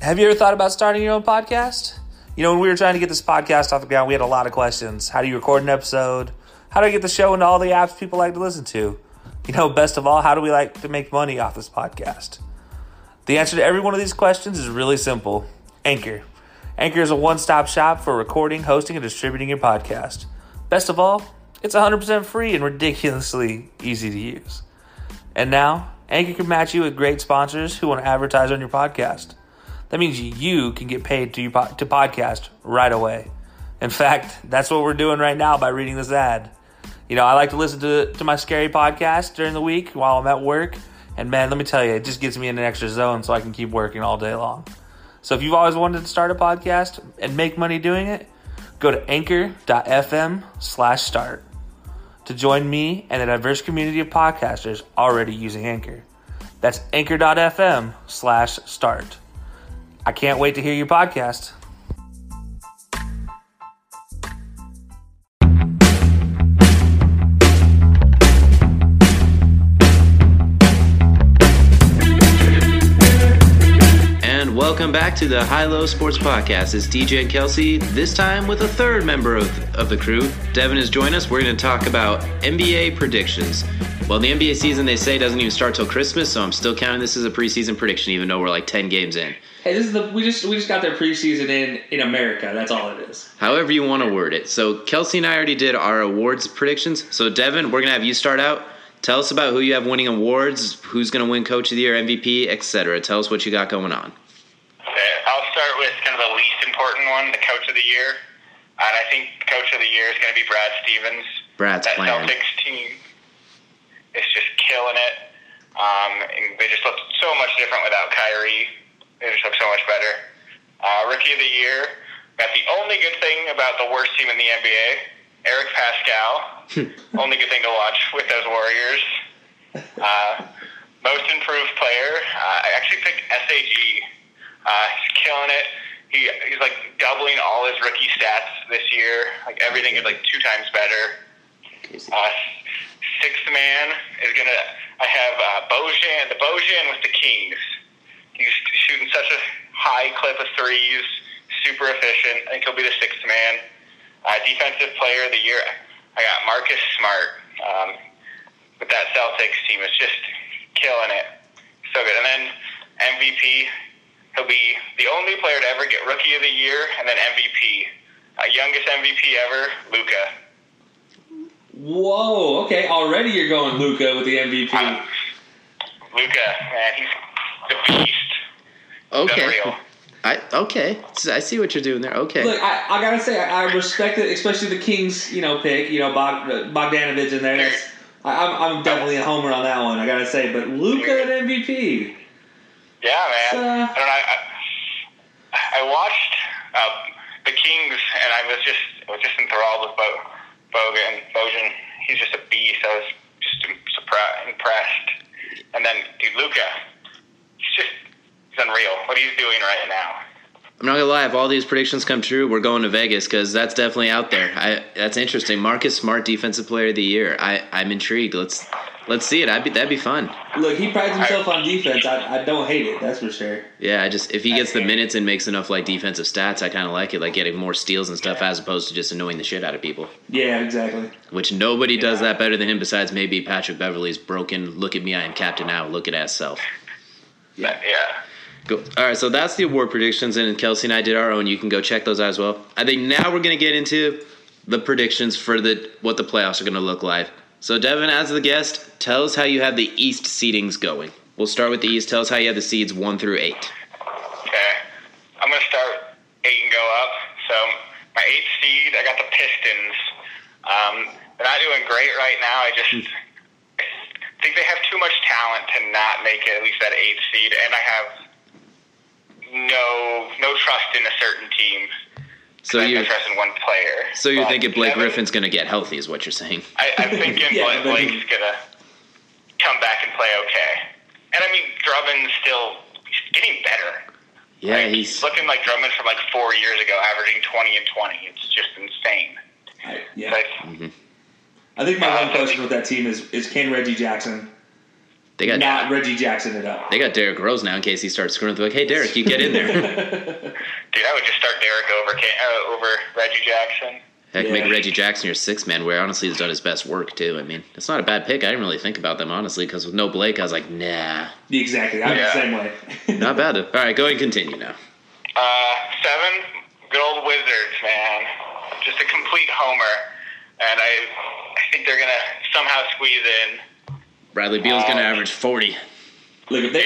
Have you ever thought about starting your own podcast? You know, when we were trying to get this podcast off the ground, we had a lot of questions. How do you record an episode? How do I get the show into all the apps people like to listen to? You know, best of all, how do we like to make money off this podcast? The answer to every one of these questions is really simple Anchor. Anchor is a one stop shop for recording, hosting, and distributing your podcast. Best of all, it's 100% free and ridiculously easy to use. And now, Anchor can match you with great sponsors who want to advertise on your podcast. That means you can get paid to, to podcast right away. In fact, that's what we're doing right now by reading this ad. You know, I like to listen to, to my scary podcast during the week while I'm at work. And man, let me tell you, it just gets me in an extra zone so I can keep working all day long. So if you've always wanted to start a podcast and make money doing it, go to anchor.fm slash start to join me and a diverse community of podcasters already using Anchor. That's anchor.fm slash start. I can't wait to hear your podcast. Welcome back to the High Low Sports Podcast. It's DJ and Kelsey, this time with a third member of, of the crew. Devin has joined us. We're going to talk about NBA predictions. Well, the NBA season, they say, doesn't even start till Christmas, so I'm still counting this as a preseason prediction, even though we're like 10 games in. Hey, this is the we just we just got their preseason in in America. That's all it is. However you want to word it. So Kelsey and I already did our awards predictions. So Devin, we're gonna have you start out. Tell us about who you have winning awards, who's gonna win Coach of the Year, MVP, etc. Tell us what you got going on. Okay, I'll start with kind of the least important one, the Coach of the Year, and I think Coach of the Year is going to be Brad Stevens. Brad's that plan. Celtics team is just killing it. Um, and they just look so much different without Kyrie. They just look so much better. Uh, rookie of the Year. Got the only good thing about the worst team in the NBA, Eric Paschall. only good thing to watch with those Warriors. Uh, most improved player. Uh, I actually picked SAG. Uh, he's killing it. He, he's like doubling all his rookie stats this year. Like everything is like two times better. Uh, sixth man is gonna. I have uh, Bojan. The Bojan with the Kings. He's shooting such a high clip of threes, super efficient. I think he'll be the sixth man. Uh, defensive player of the year, I got Marcus Smart. Um, with that Celtics team, it's just killing it. So good. And then MVP, he'll be the only player to ever get Rookie of the Year and then MVP. Uh, youngest MVP ever, Luka. Whoa. Okay. Already you're going Luka with the MVP. Uh, Luka, man, he's the beast. Okay. I okay. I see what you're doing there. Okay. Look, I, I gotta say, I, I respect it, especially the Kings, you know, pick, you know, Bog, Bogdanovic in there. That's, I, I'm, I'm definitely a homer on that one. I gotta say, but Luka at MVP. Yeah, man. So- I don't know. I, I, I watched uh, the Kings, and I was just I was just enthralled with Bo, Bogan. Bojan, he's just a beast. I was just impressed. And then, dude, Luka, he's just he's unreal. What he's doing right now. I'm not gonna lie. If all these predictions come true, we're going to Vegas because that's definitely out there. I, that's interesting. Marcus Smart, Defensive Player of the Year. I, I'm intrigued. Let's let's see it. I'd be, that'd be fun. Look, he prides himself on defense. I, I don't hate it. That's for sure. Yeah, I just if he gets the minutes and makes enough like defensive stats, I kind of like it. Like getting more steals and stuff as opposed to just annoying the shit out of people. Yeah, exactly. Which nobody does that better than him besides maybe Patrick Beverley's broken. Look at me, I am captain now. Look at ass self. Yeah. yeah. Go. All right, so that's the award predictions, and Kelsey and I did our own. You can go check those out as well. I think now we're going to get into the predictions for the what the playoffs are going to look like. So, Devin, as the guest, tell us how you have the East seedings going. We'll start with the East. Tell us how you have the seeds one through eight. Okay. I'm going to start eight and go up. So my eighth seed, I got the Pistons. Um, they're not doing great right now. I just I think they have too much talent to not make it at least that eighth seed, and I have no no trust in a certain team. So you're trust in one player. so you're But thinking Blake Devin- Griffin's going to get healthy, is what you're saying? I, I'm thinking Yeah, Blake, but- Blake's gonna come back and play okay. And I mean, Drummond's still he's getting better. Yeah, Like, he's looking like Drummond from like four years ago, averaging 20 and 20. It's just insane. I, yeah. Like, I think my Uh, one question with that team is is can Reggie Jackson they got not Reggie Jackson it up? they got Derrick Rose now in case he starts screwing. They're like, hey, Derrick, you get in there. dude, I would just start Derrick over uh, over Reggie Jackson. Heck, Yeah. make Reggie Jackson your sixth man, where honestly he's done his best work too. I mean, it's not a bad pick. I didn't really think about them honestly because with no Blake, I was like, nah, Exactly. I'm Yeah. the same way. not bad. All right, go ahead and continue now. Uh, seven, good old Wizards, man. Just a complete homer. And I, I think they're going to somehow squeeze in. Bradley Beal's going to Um, average forty. Look, if they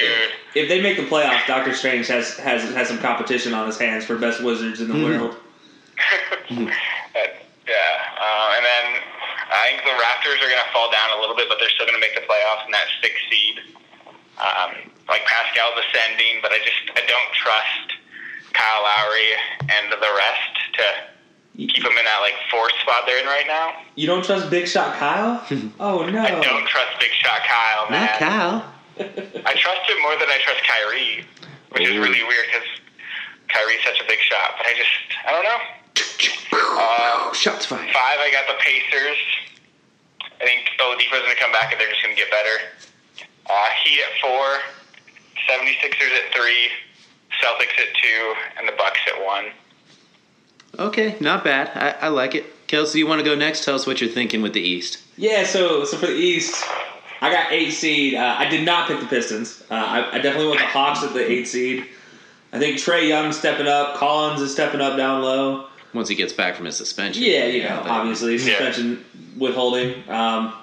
if they make the playoffs, Doctor Strange has has has some competition on his hands for best wizards in the world. Uh, yeah. Uh, and then I think the Raptors are going to fall down a little bit, but they're still going to make the playoffs in that sixth seed. Um, like Pascal's ascending, but I just I don't trust Kyle Lowry and the rest to keep them in that like fourth spot they're in right now. You don't trust Big Shot Kyle? oh no. I don't trust Big Shot Kyle, man. Not Kyle. I trust him more than I trust Kyrie, which is really weird because Kyrie's such a big shot. But I just I don't know. Uh, Shots fired. Five, I got the Pacers. I think Oladipo's going to come back and they're just going to get better. Uh, Heat at four, 76ers at three, Celtics at two, and the Bucks at one. Okay, not bad. I, I like it. Kelsey, you want to go next? Tell us what you're thinking with the East. Yeah, so so for the East, I got eight seed. Uh, I did not pick the Pistons. Uh, I, I definitely want the Hawks at the eight seed. I think Trae Young stepping up. Collins is stepping up down low. Once he gets back from his suspension. Yeah, you know, but- obviously suspension withholding. Um,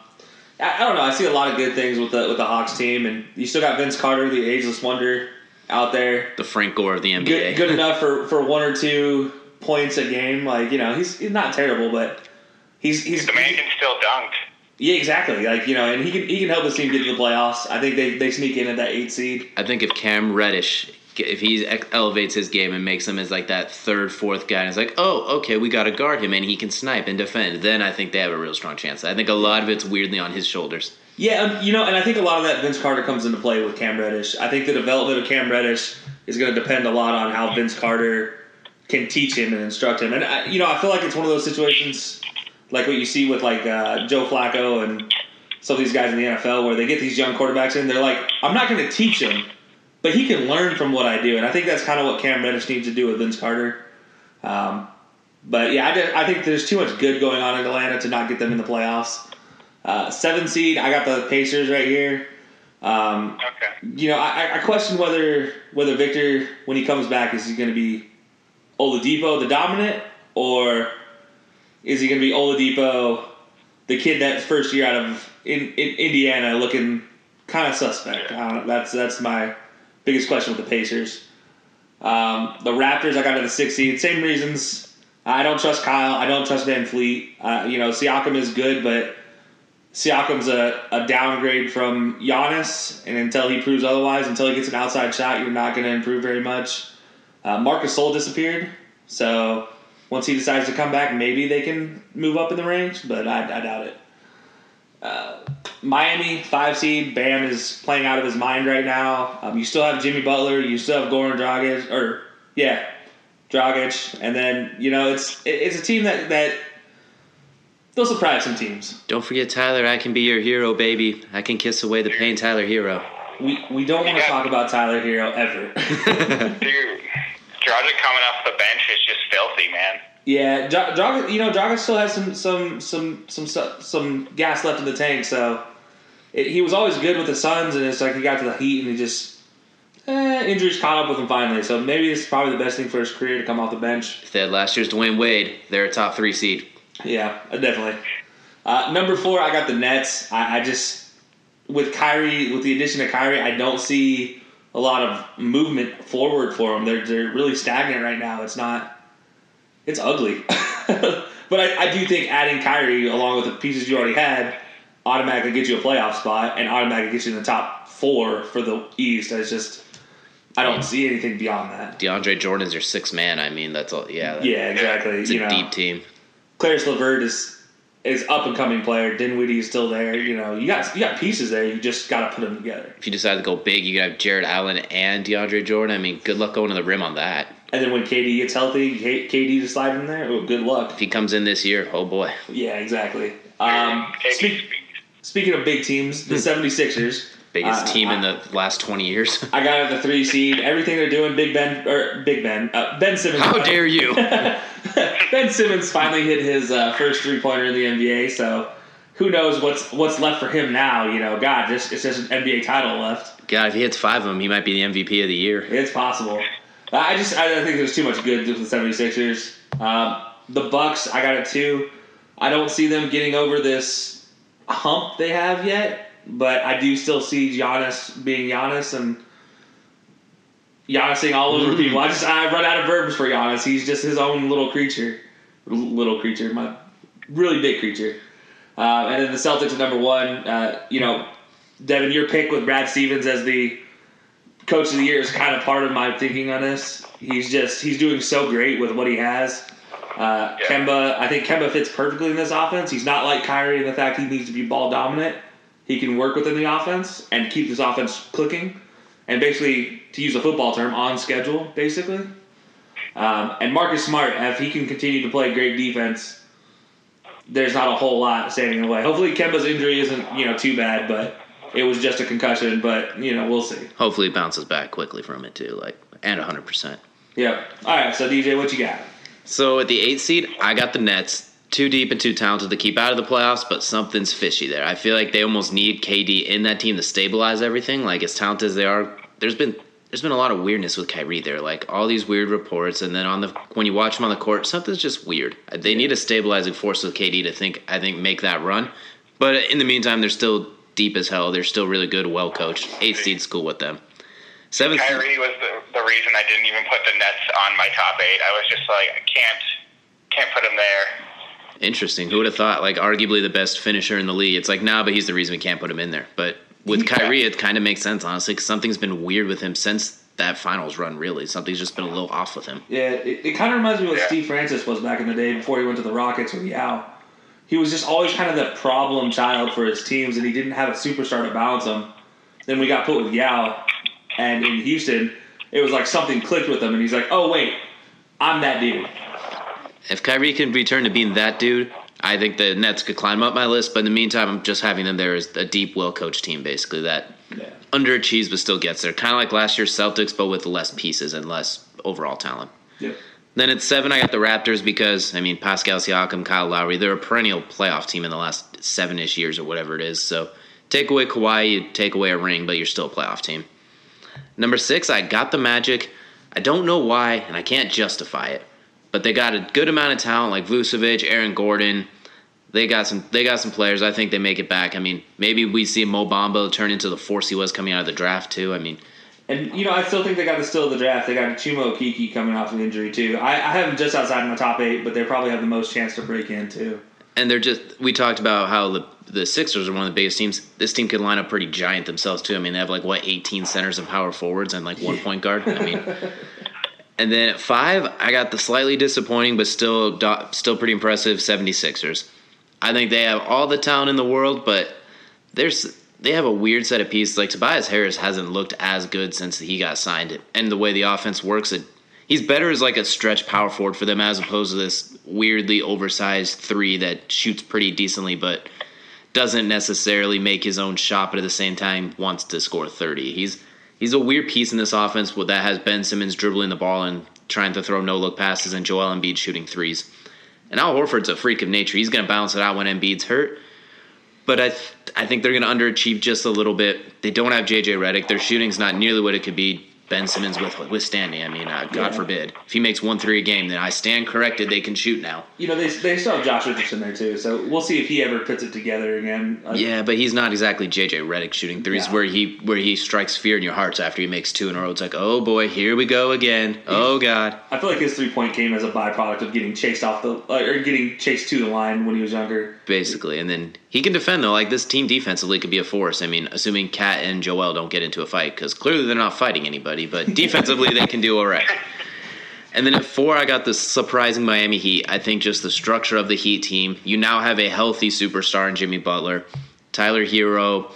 I, I don't know. I see a lot of good things with the with the Hawks team, and you still got Vince Carter, the ageless wonder, out there. The Frank Gore of the NBA. Good, good enough for, for one or two points a game. Like you know, he's, he's not terrible, but he's he's The man can still dunk. yeah, exactly. Like you know, and he can he can help his team get to the playoffs. I think they, they sneak in at that eight seed. I think if Cam Reddish, if he elevates his game and makes him as like that third, fourth guy, and it's like, oh, okay, we got to guard him and he can snipe and defend, then I think they have a real strong chance. I think a lot of it's weirdly on his shoulders. Yeah, um, you know, and I think a lot of that Vince Carter comes into play with Cam Reddish. I think the development of Cam Reddish is going to depend a lot on how Vince Carter can teach him and instruct him. And I, you know, I feel like it's one of those situations like what you see with like uh, Joe Flacco and some of these guys in the NFL where they get these young quarterbacks in. They're like, I'm not going to teach him, but he can learn from what I do. And I think that's kind of what Cam Reddish needs to do with Vince Carter. Um, but yeah, I, did- I think there's too much good going on in Atlanta to not get them in the playoffs. Uh, seven seed, I got the Pacers right here. Um, Okay. you know, I, I question whether whether Victor, when he comes back, is he going to be Oladipo, the dominant, or is he going to be Oladipo, the kid that's first year out of in, in Indiana, looking kind of suspect? I don't. That's that's my biggest question with the Pacers. Um, the Raptors, I got to the six seed. Same reasons. I don't trust Kyle. I don't trust VanVleet. Uh, you know, Siakam is good, but Siakam's a, a downgrade from Giannis, and until he proves otherwise, until he gets an outside shot, you're not going to improve very much. Uh, Marc Gasol disappeared, so once he decides to come back, maybe they can move up in the range, but I, I doubt it. Uh, Miami, five seed, Bam is playing out of his mind right now. Um, you still have Jimmy Butler, you still have Goran Dragic, or yeah, Dragic, and then you know it's it, it's a team that that they'll surprise some teams. Don't forget, Tyler. I can be your hero, baby. I can kiss away the pain, Tyler Herro. We we don't want to talk about Tyler Herro ever. Dude, Dragic coming off the bench is just filthy, man. yeah, Dragic, you know Dragic still has some some some some some, some gas left in the tank, so it, he was always good with the Suns, and it's like he got to the Heat and he just. Eh, injuries caught up with him finally, so maybe this is probably the best thing for his career to come off the bench. If they had last year's Dwyane Wade, they're a top three seed. Yeah, definitely. Uh, number four, I got the Nets. I, I just with Kyrie, with the addition of Kyrie, I don't see a lot of movement forward for them. They're they're really stagnant right now. It's not. It's ugly. but I, I do think adding Kyrie along with the pieces you already had automatically gets you a playoff spot and automatically gets you in the top four for the East. It's just I don't see anything beyond that. DeAndre Jordan's your sixth man. I mean, that's all. Yeah, Yeah, exactly. it's you a know. deep team. Caris LeVert is is up and coming player. Dinwiddie is still there. You know, you got you got pieces there. You just got to put them together. If you decide to go big, you could have Jarrett Allen and DeAndre Jordan. I mean, good luck going to the rim on that. And then when KD gets healthy, KD to slide in there. Oh, good luck. If he comes in this year, oh boy. Yeah, exactly. Um, speak, speaking of big teams, the 76ers. Biggest Uh, team in the last 20 years. I got it the three seed. Everything they're doing, Big Ben or Big Ben, uh, Ben Simmons. How dare you? Ben Simmons finally hit his uh, first three pointer in the NBA. So who knows what's what's left for him now? You know, God, just it's just an NBA title left. God, if he hits five of them, he might be the MVP of the year. It's possible. I just I think there's too much good with the 76ers. Um, the Bucks, I got it too. I don't see them getting over this hump they have yet, but I do still see Giannis being Giannis and Giannising all over the people. I just I run out of verbs for Giannis. He's just his own little creature, little creature, my really big creature. Uh, and then the Celtics at number one. Uh, you know, Devin, your pick with Brad Stevens as the coach of the year is kind of part of my thinking on this. He's just he's doing so great with what he has. Uh, Yeah. Kemba, I think Kemba fits perfectly in this offense. He's not like Kyrie in the fact he needs to be ball dominant. He can work within the offense and keep this offense clicking, and basically, to use a football term, on schedule, basically. Um, and Marcus Smart, if he can continue to play great defense, there's not a whole lot standing in the way. Hopefully, Kemba's injury isn't you know too bad, but it was just a concussion. But you know, we'll see. Hopefully, he bounces back quickly from it too, like and 100. percent Yep. All right. So DJ, what you got? So at the eighth seed, I got the Nets. Too deep and too talented to keep out of the playoffs, but something's fishy there. I feel like they almost need KD in that team to stabilize everything. Like as talented as they are, there's been there's been a lot of weirdness with Kyrie there. Like all these weird reports, and then on the when you watch him on the court, something's just weird. They need a stabilizing force with KD to think I think make that run. But in the meantime, they're still deep as hell. They're still really good, well coached. Eighth seed, school with them. Seventh. Kyrie was the, the reason I didn't even put the Nets on my top eight. I was just like, I can't, can't put him there. Interesting. Who would have thought? Like, arguably the best finisher in the league. It's like, nah, but he's the reason we can't put him in there. But with Yeah. Kyrie, it kind of makes sense, honestly, because something's been weird with him since that finals run, really. Something's just been a little off with him. Yeah, it, it kind of reminds me of what Yeah. Steve Francis was back in the day before he went to the Rockets with Yao. He was just always kind of the problem child for his teams, and he didn't have a superstar to balance him. Then we got put with Yao, and in Houston, it was like something clicked with him, and he's like, "Oh wait, I'm that dude." If Kyrie can return to being that dude, I think the Nets could climb up my list. But in the meantime, I'm just having them there as a deep, well coached team, basically, that Yeah. underachieves but still gets there. Kind of like last year's Celtics, but with less pieces and less overall talent. Yep. Then at seven, I got the Raptors because I mean Pascal Siakam, Kyle Lowry, they're a perennial playoff team in the last seven ish years or whatever it is. So take away Kawhi, you take away a ring, but you're still a playoff team. Number six, I got the Magic. I don't know why, and I can't justify it, but they got a good amount of talent like Vucevic, Aaron Gordon. They got some. They got some players. I think they make it back. I mean, maybe we see Mo Bamba turn into the force he was coming out of the draft too. I mean, And you know, I still think they got the steal of the draft. They got Chuma Okeke coming off an injury too. I, I have them just outside my top eight, but they probably have the most chance to break in too. and they're just we talked about how the the Sixers are one of the biggest teams. This team could line up pretty giant themselves too. I mean, they have like what 18 centers and power forwards and like one point guard. I mean, and then at five, I got the slightly disappointing but still still pretty impressive 76ers. I think they have all the talent in the world, but there's they have a weird set of pieces. Like Tobias Harris hasn't looked as good since he got signed, and the way the offense works, it he's better as like a stretch power forward for them as opposed to this weirdly oversized three that shoots pretty decently, but doesn't necessarily make his own shot, but at the same time wants to score thirty. He's he's a weird piece in this offense that has Ben Simmons dribbling the ball and trying to throw no look passes and Joel Embiid shooting threes. And Al Horford's a freak of nature. He's going to balance it out when Embiid's hurt. But I, th- I think they're going to underachieve just a little bit. They don't have JJ Redick. Their shooting's not nearly what it could be. Ben Simmons with withstanding. I mean, uh, God Yeah. forbid if he makes one three a game, then I stand corrected. They can shoot now. You know, they, they still have Josh Richardson there too, so we'll see if he ever puts it together again. Yeah, but he's not exactly JJ Redick shooting threes Yeah. where he where he strikes fear in your hearts after he makes two in a row. It's like, oh boy, here we go again. Oh god. I feel like his three point came as a byproduct of getting chased off the uh, or getting chased to the line when he was younger. basically. And then he can defend though. Like this team defensively could be a force. I mean, assuming Kat and Joel don't get into a fight because clearly they're not fighting anybody. But defensively, they can do all right. And then at four, I got the surprising Miami Heat. I think just the structure of the Heat team. You now have a healthy superstar in Jimmy Butler, Tyler Herro,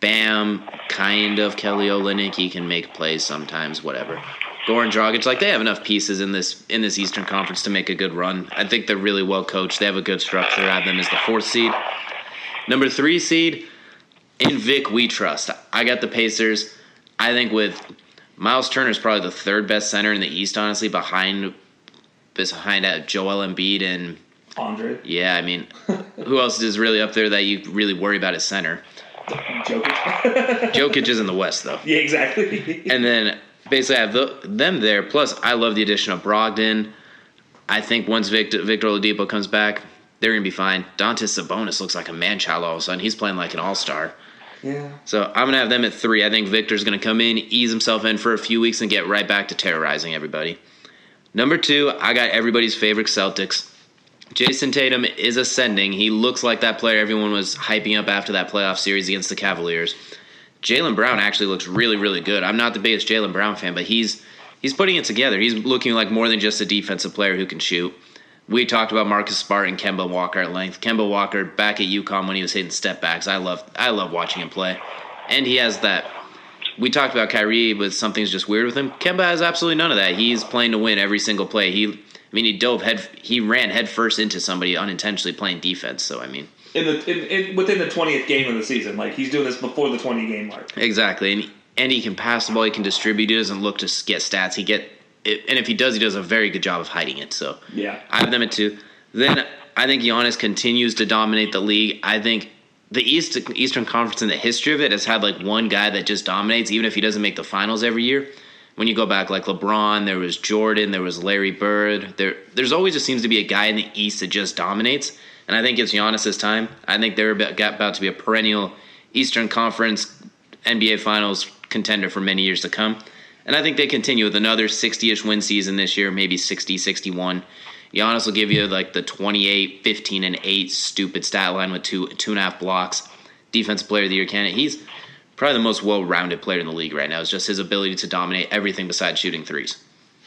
Bam, kind of Kelly Olynyk. He can make plays sometimes, whatever. Goran Dragic, like they have enough pieces in this in this Eastern Conference to make a good run. I think they're really well coached. They have a good structure. I have them as the fourth seed. Number three seed, in Vic we trust. I got the Pacers. I think with Miles Turner is probably the third best center in the East, honestly, behind behind uh, Joel Embiid and Andre, yeah, I mean, who else is really up there that you really worry about as center? Jokic. Jokic is in the West though. yeah, exactly. And then basically I have the, them there. Plus, I love the addition of Brogdon. I think once Victor, Victor Oladipo comes back, they're gonna be fine. Domantas Sabonis looks like a man child all of a sudden. He's playing like an all star. So I'm gonna have them at three. I think Victor's gonna come in, ease himself in for a few weeks, and get right back to terrorizing everybody. Number two, I got everybody's favorite Celtics. Jayson Tatum is ascending. He looks like that player everyone was hyping up after that playoff series against the Cavaliers. Jaylen Brown actually looks really, really good. I'm not the biggest Jaylen Brown fan, but he's he's putting it together. He's looking like more than just a defensive player who can shoot. We talked about Marcus Smart and Kemba Walker at length. Kemba Walker back at UConn when he was hitting step backs. I love I love watching him play. And he has that we talked about Kyrie, but something's just weird with him. Kemba has absolutely none of that. He's playing to win every single play. He, I mean, he dove head, he ran head first into somebody unintentionally playing defense. So I mean, In the in, in, within the twentieth game of the season, like he's doing this before the twenty game mark. exactly, and and he can pass the ball. He can distribute. He doesn't look to get stats. He get, it, and if he does, he does a very good job of hiding it. So Yeah. I have them at two. Then I think Giannis continues to dominate the league. I think the East Eastern Conference in the history of it has had like one guy that just dominates, even if he doesn't make the finals every year. When you go back, like LeBron, there was Jordan, there was Larry Bird. There, there's always just seems to be a guy in the East that just dominates, and I think it's Giannis's time. I think they're about, about to be a perennial Eastern Conference NBA Finals contender for many years to come. And I think they continue with another 60-ish win season this year, maybe 60, 61. Giannis will give you like the 28, 15, and 8 stupid stat line with two two and a half blocks. Defensive player of the year candidate. He's probably the most well-rounded player in the league right now. It's just his ability to dominate everything besides shooting threes.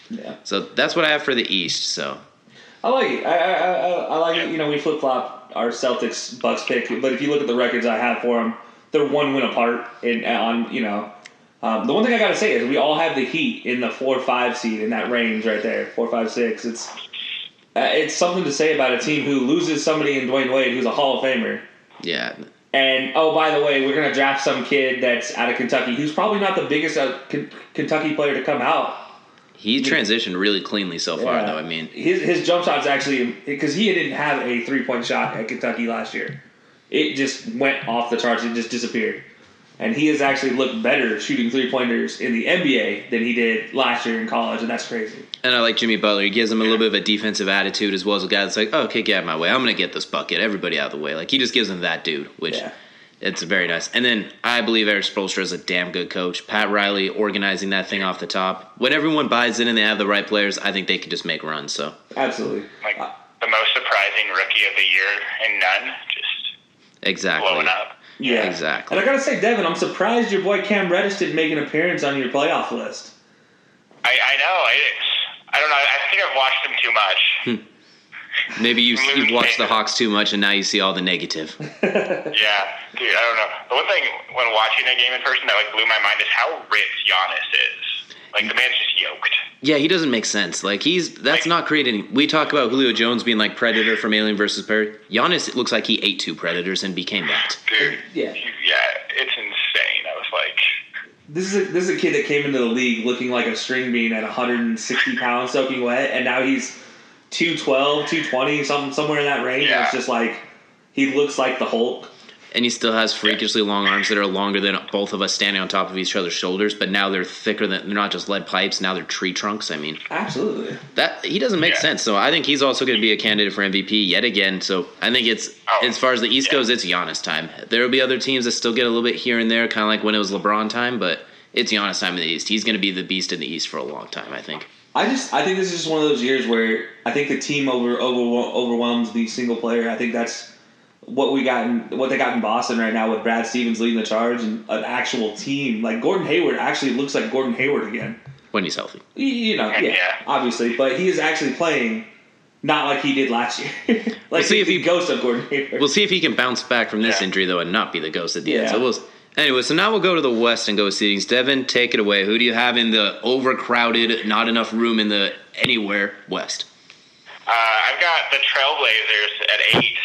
Yeah. So that's what I have for the East. So I like it. I, I, I, I like it. You know, we flip flop our Celtics Bucks pick, but if you look at the records I have for them, they're one win apart. In on you know, um, the one thing I gotta say is we all have the Heat in the four five seed in that range right there, four five six. It's uh, it's something to say about a team who loses somebody in Dwyane Wade, who's a Hall of Famer. yeah, And oh, by the way, we're gonna draft some kid that's out of Kentucky, who's probably not the biggest uh, K- Kentucky player to come out. he transitioned really cleanly so far. Yeah. Though I mean, his his jump shot's actually because he didn't have a three point shot at Kentucky last year. It just went off the charts. It just disappeared. And he has actually looked better shooting three pointers in the NBA than he did last year in college, and that's crazy. and I like Jimmy Butler. He gives him a little bit of a defensive attitude as well as a guy that's like, oh, okay, get out of my way. I'm gonna get this bucket. Everybody out of the way. Like he just gives him that dude, which. Yeah. It's very nice. And then I believe Erik Spoelstra is a damn good coach. Pat Riley organizing that thing off the top. When everyone buys in and they have the right players, I think they can just make runs. So Absolutely. Like the most surprising rookie of the year and none, just exactly. blowing up. Yeah, Exactly. And I gotta say, Devin, I'm surprised your boy Cam Reddish didn't make an appearance on your playoff list. I, I know. I, I don't know. I think I've watched him too much. Hmm. Maybe you've, you've watched the Hawks too much and now you see all the negative. Yeah, dude, I don't know. The one thing when watching a game in person that like blew my mind is how ripped Giannis is. Like the man's just yoked. Yeah, he doesn't make sense. Like he's that's Like- not creating. We talk about Julio Jones being like Predator from Alien versus Predator. Giannis it looks like he ate two Predators and became that. Dude, Yeah. he- yeah, it's insane. I was like, This is a, this is a kid that came into the league looking like a string bean at 160 pounds, soaking wet, and now he's 212, 220, something somewhere in that range. And Yeah. it's just like he looks like the Hulk. And he still has freakishly long arms that are longer than both of us standing on top of each other's shoulders. But now they're thicker than they're not just lead pipes. Now they're tree trunks. I mean, Absolutely. that he doesn't make Yeah. sense. So I think he's also going to be a candidate for MVP yet again. So I think it's Oh, as far as the East yeah. goes, it's Giannis time. There will be other teams that still get a little bit here and there, kind of like when it was LeBron time. But it's Giannis time in the East. He's going to be the beast in the East for a long time. I think. I just I think this is just one of those years where I think the team over, over overwhelms the single player. I think that's what we got in what they got in Boston right now with Brad Stevens leading the charge and an actual team. Like Gordon Hayward actually looks like Gordon Hayward again. When he's healthy. You, you know, yeah, Yeah. obviously, but he is actually playing not like he did last year. like We'll see if the he- ghost of Gordon Hayward. We'll see if he can bounce back from this Yeah. injury though, and not be the ghost at the end. So we'll. Anyway, so now we'll go to the West and go with seedings. Devin, take it away. Who do you have in the overcrowded, not enough room in the anywhere West? uh, I've got the Trailblazers at eight,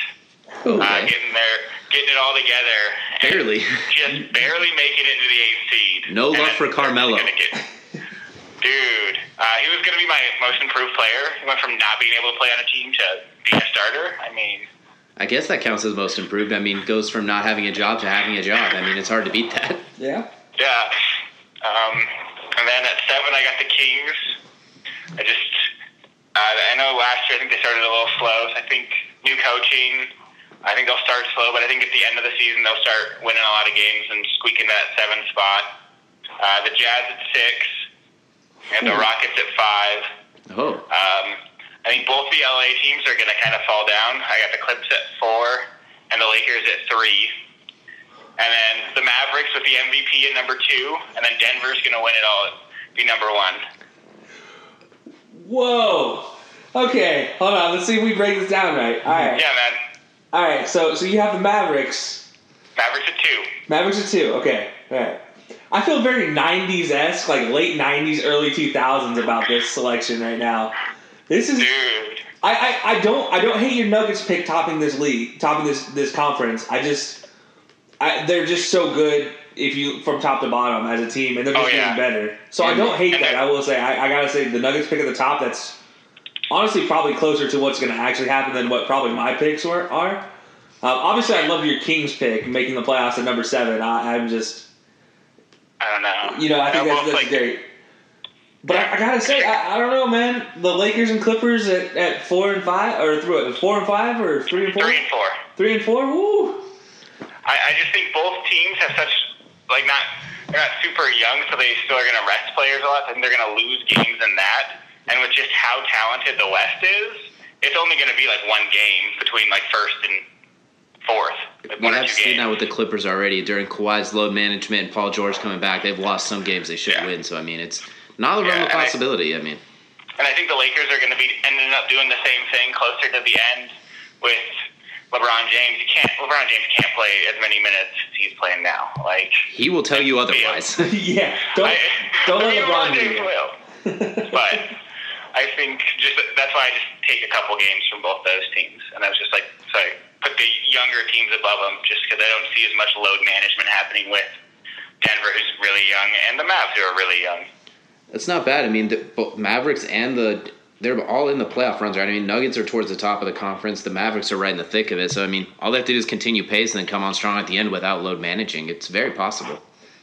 uh, Okay. getting there, getting it all together. Barely. just barely making it into the eighth seed. No And love then for Carmelo. get- Dude, uh, he was going to be my most improved player. He went from not being able to play on a team to being a starter. I mean, I guess that counts as most improved. I mean, goes from not having a job to having a job. I mean, it's hard to beat that. yeah. yeah. Um, and then at seven, I got the Kings. I just, uh, I know last year I think they started a little slow. So I think new coaching. I think they'll start slow, but I think at the end of the season they'll start winning a lot of games and squeak into that seven spot. Uh, the Jazz at six, and the Rockets at five. Oh, Um, I think both the LA teams are going to kind of fall down. I got the Clips at four and the Lakers at three. And then the Mavericks with the MVP at number two, and then Denver's going to win it all, be number one. Whoa. Okay, hold on. Let's see if we break this down right. All right. Yeah, man. All right. So so you have the Mavericks. Mavericks at two. Mavericks are two. Okay. All right. I feel very 90s esque, like late 90s, early 2000s about this selection right now. This is Dude. I, I, I don't I don't hate your Nuggets pick topping this league, topping this this conference. I just I, they're just so good if you from top to bottom as a team, and they're just Oh, yeah. getting better. So I don't hate that. I will say I, I gotta say the Nuggets pick at the top. That's honestly probably closer to what's going to actually happen than what probably my picks were are. Um, obviously, I love your Kings pick making the playoffs at number seven. I, I'm just I don't know. you know I think They're that's, that's like, great. But I, I gotta say, I, I don't know, man. The Lakers and Clippers at, at four and five, or through it, four and five, or three and four, Three and four. three and four. Woo! I, I just think both teams have such like not they're not super young, so they still are going to rest players a lot. and they're going to lose games in that. And with just how talented the West is, it's only going to be like one game between like first and fourth, like we have seen games. that with the Clippers already. During Kawhi's load management and Paul George coming back, they've lost some games they should Yeah. win. So I mean, it's not a realm Yeah, of and I- possibility. I mean, And I think the Lakers are going to be ending up doing the same thing closer to the end with LeBron James. You can't LeBron James can't play as many minutes as he's playing now. Like he will tell you otherwise. yeah, don't I, don't let LeBron do James it. but I think just that's why I just take a couple games from both those teams, and I was just like, so I put the younger teams above them, just because I don't see as much load management happening with Denver, who's really young, and the Mavs, who are really young. That's not bad. I mean, the both Mavericks and the they're all in the playoff runs, right? I mean, Nuggets are towards the top of the conference. The Mavericks are right in the thick of it. So I mean, all they have to do is continue pace and then come on strong at the end without load managing. It's very possible.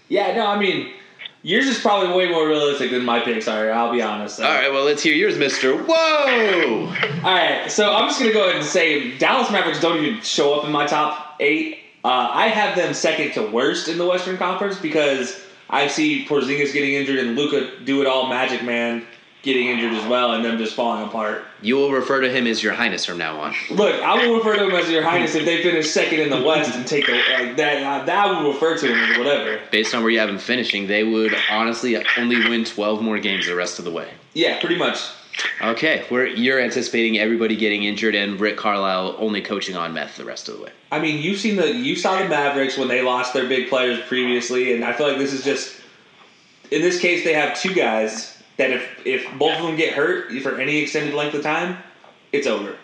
Yeah, no, I mean, yours is probably way more realistic than my picks are. I'll be honest. All right, well, let's hear yours, Mister. Whoa! All right, so I'm just gonna go ahead and say Dallas Mavericks don't even show up in my top eight. Uh, I have them second to worst in the Western Conference because I see Porzingis getting injured and Luka do it all Magic Man getting injured as well, and them just falling apart. You will refer to him as Your Highness from now on. Look, I will refer to him as Your Highness if they finish second in the West and take the like that. That I will refer to him as whatever. Based on where you have him finishing, they would honestly only win 12 more games the rest of the way. Yeah, pretty much. Okay, we're you're anticipating everybody getting injured and Rick Carlisle only coaching on meth the rest of the way. I mean, you've seen the you saw the Mavericks when they lost their big players previously, and I feel like this is just in this case they have two guys that if if both of them get hurt for any extended length of time, it's over.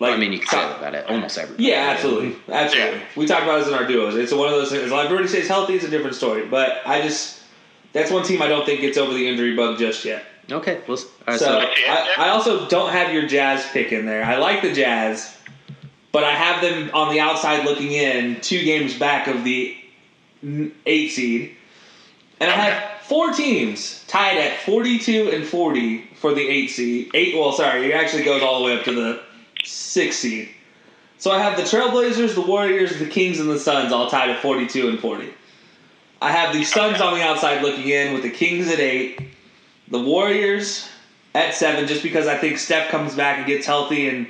Like, I mean, you can say that about it almost every. Yeah, absolutely, absolutely. We talked about this in our duos. It's one of those things. Like everybody stays healthy, it's a different story. But I just that's one team I don't think gets over the injury bug just yet. Okay, well, so, so I, I also don't have your Jazz pick in there. I like the Jazz, but I have them on the outside looking in, two games back of the eight seed, and I have four teams tied at forty-two and forty for the eight seed. Eight. Well, sorry, it actually goes all the way up to the six seed. So I have the Trailblazers, the Warriors, the Kings, and the Suns all tied at 42 and 40. I have the Suns on the outside looking in with the Kings at 8, the Warriors at 7, just because I think Steph comes back and gets healthy and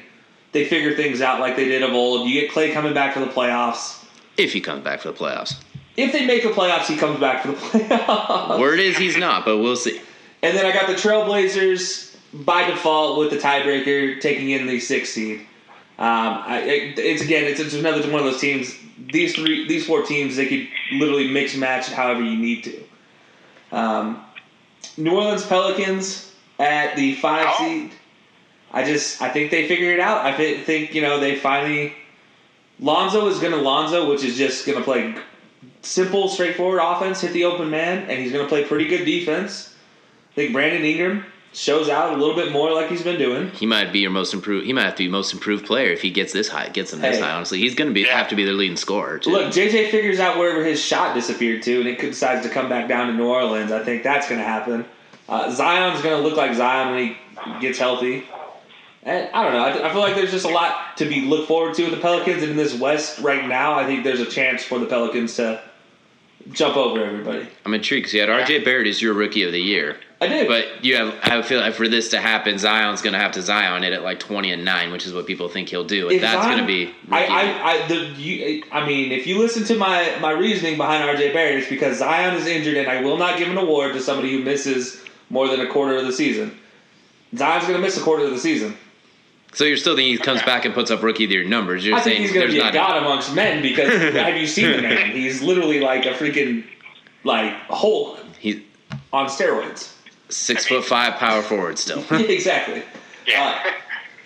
they figure things out like they did of old. You get Clay coming back for the playoffs. If he comes back for the playoffs. If they make the playoffs, he comes back for the playoffs. Word is he's not, but we'll see. And then I got the Trailblazers by default with the tiebreaker taking in the sixth seed. Um, I, it, it's again, it's, it's another one of those teams. These three, these four teams, they could literally mix and match however you need to. Um, New Orleans Pelicans at the five oh. seed. I just, I think they figured it out. I think you know they finally. Lonzo is going to Lonzo, which is just going to play simple, straightforward offense, hit the open man, and he's going to play pretty good defense. I think Brandon Ingram shows out a little bit more like he's been doing. He might be your most improved. He might have to be most improved player if he gets this high. Gets him this hey. high. Honestly, he's going to be yeah. have to be their leading scorer. Too. Look, JJ figures out wherever his shot disappeared to, and it decides to come back down to New Orleans. I think that's going to happen. Uh, Zion's going to look like Zion when he gets healthy. And I don't know. I, I feel like there's just a lot to be looked forward to with the Pelicans. And in this West right now, I think there's a chance for the Pelicans to jump over everybody. I'm intrigued because you had RJ Barrett as your rookie of the year. I did. But you have I feel like for this to happen, Zion's going to have to Zion it at like 20 and 9, which is what people think he'll do. And that's going to be I I I, the, you, I mean, if you listen to my my reasoning behind RJ Barrett, it's because Zion is injured and I will not give an award to somebody who misses more than a quarter of the season. Zion's going to miss a quarter of the season. So you're still thinking he comes back and puts up rookie of the year numbers? You're I think he's going to be a god amongst men because have you seen the man? He's literally like a freaking like Hulk. He's on steroids. Six foot five power forward still. exactly. Yeah. Uh,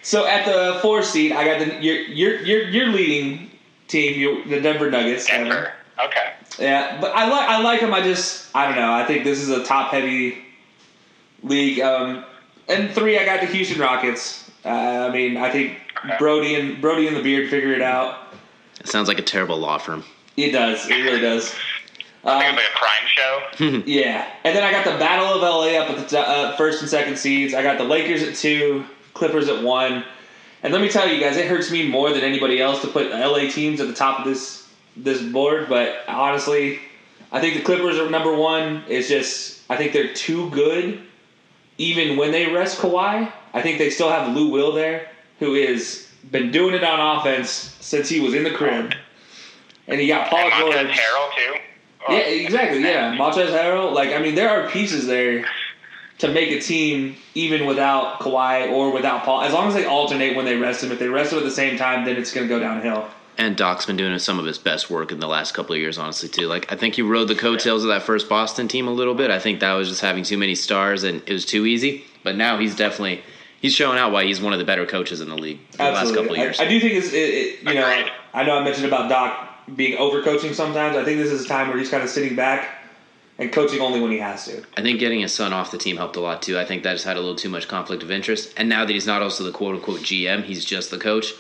so at the four seed, I got the your your your, your leading team, your, the Denver Nuggets. Denver. Okay. Yeah, but I like I like them. I just I don't know. I think this is a top heavy league. Um, and three, I got the Houston Rockets. Uh, I mean, I think okay. Brody and Brody and the Beard figure it out. It sounds like a terrible law firm. It does. It really does. I think it's like a crime show. yeah, and then I got the Battle of LA up at the uh, first and second seeds. I got the Lakers at two, Clippers at one, and let me tell you guys, it hurts me more than anybody else to put LA teams at the top of this this board. But honestly, I think the Clippers are number one. It's just I think they're too good, even when they rest Kawhi. I think they still have Lou Will there, who has been doing it on offense since he was in the crib. And he got Paul George. Harrell too. Yeah, exactly. Yeah, Montrezl Harrell. Like, I mean, there are pieces there to make a team even without Kawhi or without Paul. As long as they alternate when they rest them. If they rest them at the same time, then it's going to go downhill. And Doc's been doing some of his best work in the last couple of years, honestly, too. Like, I think he rode the coattails of that first Boston team a little bit. I think that was just having too many stars and it was too easy. But now he's definitely he's showing out why he's one of the better coaches in the league the last couple of years. I, I do think it's it, it, you know I know I mentioned about Doc being overcoaching sometimes. I think this is a time where he's kind of sitting back and coaching only when he has to. I think getting his son off the team helped a lot too. I think that just had a little too much conflict of interest. And now that he's not also the quote unquote GM, he's just the coach.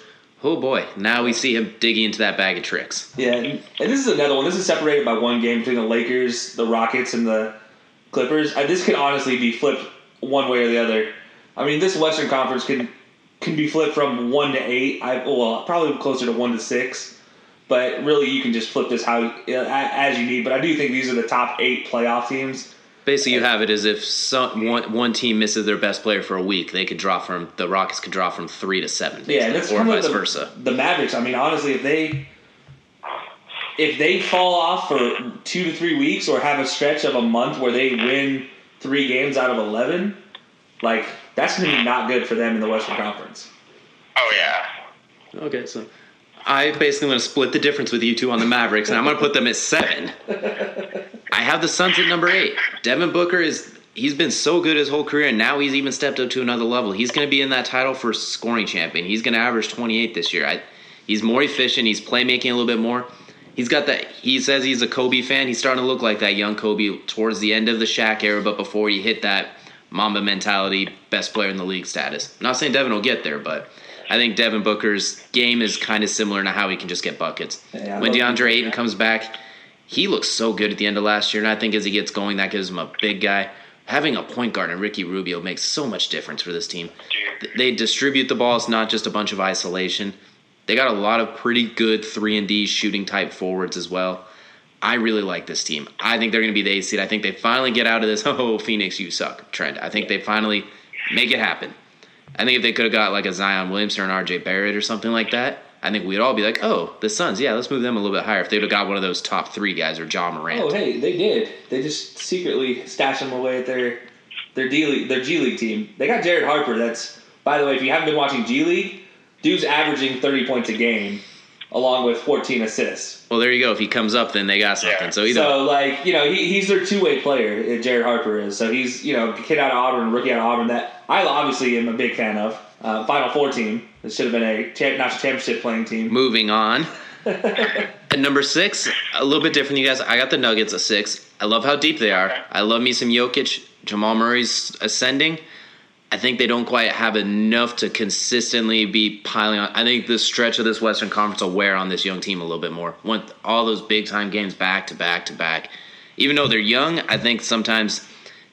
Oh boy, now we see him digging into that bag of tricks. Yeah, and this is another one. This is separated by one game between the Lakers, the Rockets, and the Clippers. This could honestly be flipped one way or the other. I mean, this Western Conference can can be flipped from one to eight. I well, probably closer to one to six. But really, you can just flip this how as you need. But I do think these are the top eight playoff teams. Basically, you have it as if some one, one team misses their best player for a week, they could drop from the Rockets could drop from three to seven, yeah, that's or vice the, versa. The Mavericks. I mean, honestly, if they if they fall off for two to three weeks or have a stretch of a month where they win three games out of eleven, like that's going to be not good for them in the Western Conference. Oh yeah. Okay, so I basically want to split the difference with you two on the Mavericks, and I'm going to put them at seven. I have the Suns at number eight. Devin Booker is he's been so good his whole career, and now he's even stepped up to another level. He's going to be in that title for scoring champion. He's going to average 28 this year. I, he's more efficient. He's playmaking a little bit more. He's got that. He says he's a Kobe fan. He's starting to look like that young Kobe towards the end of the Shaq era, but before he hit that Mamba mentality, best player in the league status. I'm not saying Devin will get there, but I think Devin Booker's game is kind of similar to how he can just get buckets. Yeah, when DeAndre Ayton comes back, he looks so good at the end of last year, and I think as he gets going, that gives him a big guy. Having a point guard and Ricky Rubio makes so much difference for this team. They distribute the ball; it's not just a bunch of isolation. They got a lot of pretty good three and D shooting type forwards as well. I really like this team. I think they're going to be the eighth seed. I think they finally get out of this "oh Phoenix, you suck" trend. I think they finally make it happen. I think if they could have got like a Zion Williamson or an RJ Barrett or something like that, I think we'd all be like, oh, the Suns, yeah, let's move them a little bit higher. If they'd have got one of those top three guys or Ja Morant. Oh, hey, they did. They just secretly stashed them away at their their D League, their G League team. They got Jared Harper. That's by the way, if you haven't been watching G League, dude's averaging thirty points a game, along with fourteen assists. Well, there you go. If he comes up, then they got something. Yeah. So either So like you know he, he's their two way player. uh, Jared Harper is. So he's you know kid out of Auburn, rookie out of Auburn. That I obviously am a big fan of. Uh, Final Four team. This should have been a champ, national championship playing team. moving on. At number six, a little bit different, you guys. I got the Nuggets at six. I love how deep they are. I love me some Jokic. Jamal Murray's ascending. I think they don't quite have enough to consistently be piling on. I think the stretch of this Western Conference will wear on this young team a little bit more. Want all those big time games back to back to back. Even though they're young, I think sometimes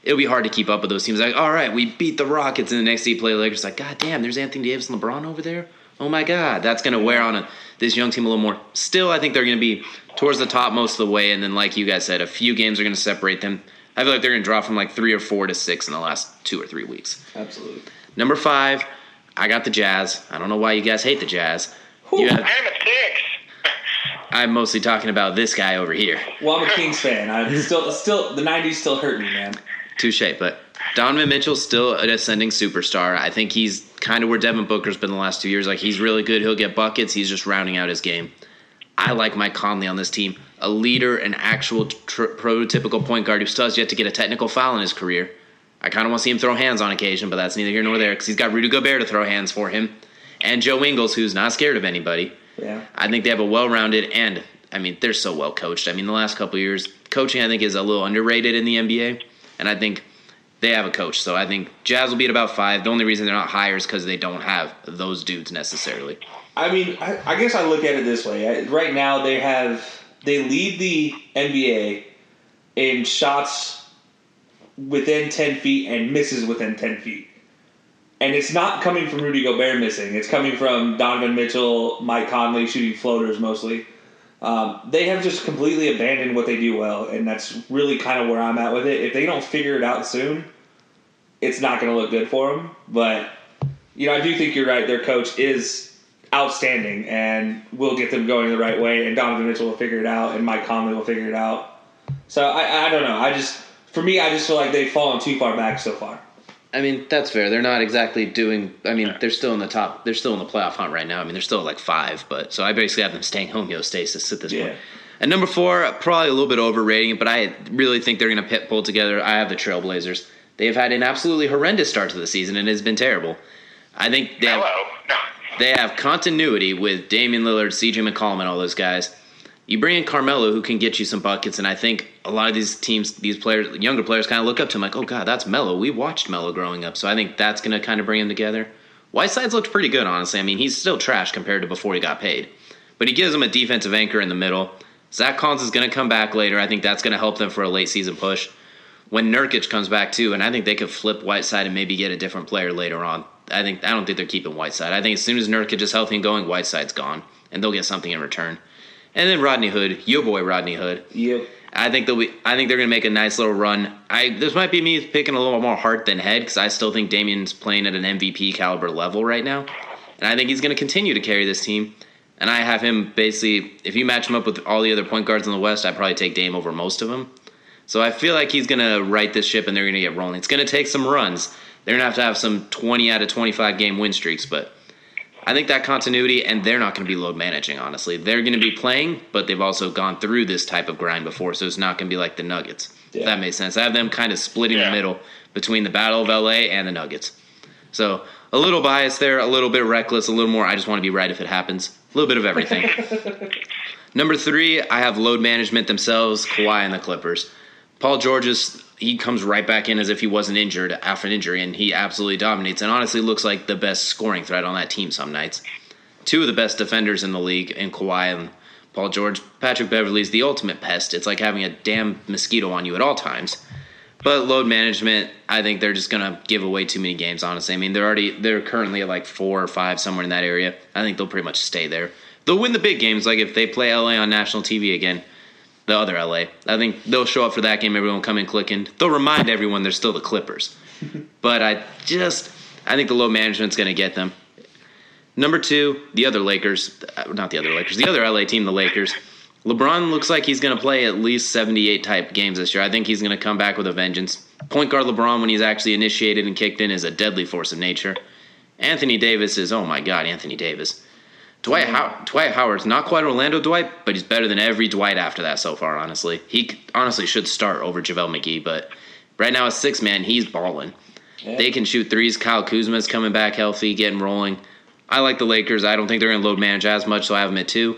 it'll be hard to keep up with those teams. Like, all right, we beat the Rockets, and the next day play the Lakers. Like, God damn, there's Anthony Davis and LeBron over there. Oh my God, that's going to wear on a, this young team a little more. Still, I think they're going to be towards the top most of the way, and then, like you guys said, a few games are going to separate them. I feel like they're going to drop from like three or four to six in the last two or three weeks. Absolutely. Number five, I got the Jazz. I don't know why you guys hate the Jazz. You have, I'm at six. I'm mostly talking about this guy over here. Well, I'm a Kings fan. I'm still still the '90s still hurt me, man. Touche. But Donovan Mitchell's still an ascending superstar. I think he's kind of where Devin Booker's been the last two years. Like he's really good. He'll get buckets. He's just rounding out his game. I like Mike Conley on this team, a leader, an actual tr- prototypical point guard who still has yet to get a technical foul in his career. I kind of want to see him throw hands on occasion, but that's neither here nor there because he's got Rudy Gobert to throw hands for him, and Joe Ingles, who's not scared of anybody. Yeah. I think they have a well-rounded and I mean they're so well coached. I mean the last couple of years coaching I think is a little underrated in the NBA, and I think they have a coach. So I think Jazz will be at about five. The only reason they're not higher is because they don't have those dudes necessarily. I mean, I, I guess I look at it this way. I, right now, they have they lead the NBA in shots within ten feet and misses within ten feet, and it's not coming from Rudy Gobert missing. It's coming from Donovan Mitchell, Mike Conley shooting floaters mostly. Um, they have just completely abandoned what they do well, and that's really kind of where I'm at with it. If they don't figure it out soon, it's not going to look good for them. But you know, I do think you're right. Their coach is outstanding and we'll get them going the right way. And Donovan Mitchell will figure it out, and Mike Conley will figure it out. So I, I don't know. I just, for me, I just feel like they've fallen too far back so far. I mean that's fair. They're not exactly doing. I mean they're still in the top. They're still in the playoff hunt right now. I mean they're still like five, but so I basically have them staying home homeostasis at this Yeah. point. And number four, probably a little bit overrating, but I really think they're going to pit pull together. I have the Trailblazers. They've had an absolutely horrendous start to the season and it's been terrible. I think they have, Hello. No. They have continuity with Damian Lillard, CJ McCollum, and all those guys. You bring in Carmelo, who can get you some buckets, and I think a lot of these teams, these players, younger players, kind of look up to him like, "Oh God, that's Melo. We watched Melo growing up, so I think that's going to kind of bring them together." Whiteside's looked pretty good, honestly. I mean, he's still trash compared to before he got paid, but he gives them a defensive anchor in the middle. Zach Collins is going to come back later. I think that's going to help them for a late season push. When Nurkic comes back too, and I think they could flip Whiteside and maybe get a different player later on. I think I don't think they're keeping Whiteside. I think as soon as Nurkic is healthy and going, Whiteside's gone, and they'll get something in return. And then Rodney Hood, your boy Rodney Hood. Yep. I think they'll be. I think they're going to make a nice little run. I this might be me picking a little more heart than head because I still think Damian's playing at an MVP caliber level right now, and I think he's going to continue to carry this team. And I have him basically. If you match him up with all the other point guards in the West, I'd probably take Dame over most of them. So I feel like he's going to right this ship and they're going to get rolling. It's going to take some runs. They're gonna have to have some 20 out of 25 game win streaks. But I think that continuity, and they're not going to be load managing. Honestly, they're going to be playing, but they've also gone through this type of grind before, so it's not going to be like the Nuggets. If that makes sense. I have them kind of splitting Yeah. the middle between the Battle of LA and the Nuggets. So a little bias there, a little bit reckless, a little more. I just want to be right if it happens. A little bit of everything. Number three, I have load management themselves, Kawhi and the Clippers. Paul George is he comes right back in as if he wasn't injured after an injury, and he absolutely dominates and honestly looks like the best scoring threat on that team some nights. Two of the best defenders in the league in Kawhi and Paul George. Patrick Beverley's the ultimate pest. It's like having a damn mosquito on you at all times. But load management, I think they're just gonna give away too many games. Honestly, I mean they're already they're currently at like four or five somewhere in that area. I think they'll pretty much stay there. They'll win the big games, like if they play LA on national TV again, the other LA. I think they'll show up for that game. Everyone will come in clicking. They'll remind everyone they're still the Clippers. but I just I think the low management's gonna get them. Number two, the other Lakers, uh, not the other Lakers, the other LA team, the Lakers. LeBron looks like he's going to play at least 78 type games this year. I think he's going to come back with a vengeance. Point guard LeBron, when he's actually initiated and kicked in, is a deadly force of nature. Anthony Davis is, oh my God, Anthony Davis. Dwight, How- Dwight Howard's not quite Orlando Dwight, but he's better than every Dwight after that so far, honestly. He honestly should start over JaVale McGee, but right now, as six man, he's balling. They can shoot threes. Kyle Kuzma's coming back healthy, getting rolling. I like the Lakers. I don't think they're going to load manage as much, so I have them at two.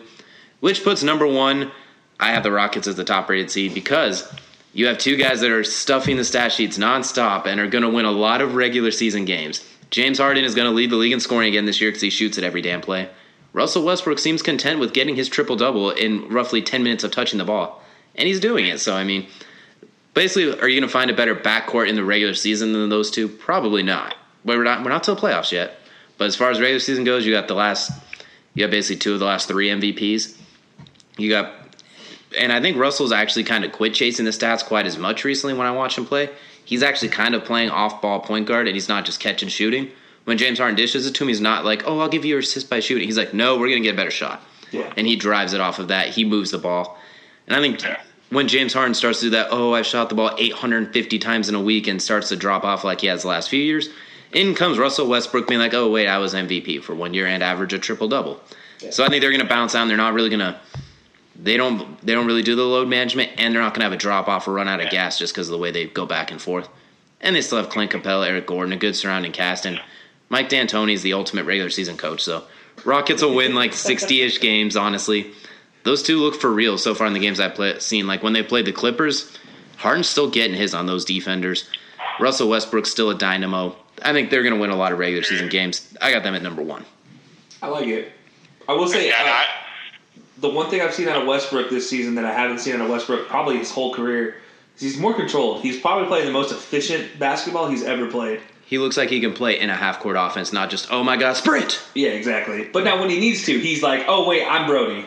Which puts number one, I have the Rockets as the top rated seed because you have two guys that are stuffing the stat sheets nonstop and are going to win a lot of regular season games. James Harden is going to lead the league in scoring again this year because he shoots at every damn play. Russell Westbrook seems content with getting his triple double in roughly 10 minutes of touching the ball. And he's doing it. So, I mean, basically, are you going to find a better backcourt in the regular season than those two? Probably not. But we're not, we're not to the playoffs yet. But as far as regular season goes, you got the last, you got basically two of the last three MVPs. You got, and I think Russell's actually kind of quit chasing the stats quite as much recently when I watch him play. He's actually kind of playing off ball point guard and he's not just catching shooting. When James Harden dishes it to him, he's not like, oh, I'll give you your assist by shooting. He's like, no, we're going to get a better shot. Yeah. And he drives it off of that. He moves the ball. And I think when James Harden starts to do that, oh, I've shot the ball 850 times in a week and starts to drop off like he has the last few years, in comes Russell Westbrook being like, oh, wait, I was MVP for one year and average a triple double. So I think they're going to bounce out and they're not really going to. They don't. They don't really do the load management, and they're not going to have a drop off or run out of gas just because of the way they go back and forth. And they still have Clint Capela, Eric Gordon, a good surrounding cast, and Mike D'Antoni is the ultimate regular season coach. So Rockets will win like sixty-ish games. Honestly, those two look for real so far in the games I've play, seen. Like when they played the Clippers, Harden's still getting his on those defenders. Russell Westbrook's still a dynamo. I think they're going to win a lot of regular season games. I got them at number one. I like it. I will say, Yeah, uh, I, the one thing I've seen out of Westbrook this season that I haven't seen out of Westbrook probably his whole career is he's more controlled. He's probably playing the most efficient basketball he's ever played. He looks like he can play in a half court offense, not just, oh my God, sprint. Yeah, exactly. But now when he needs to, he's like, oh wait, I'm Brodie.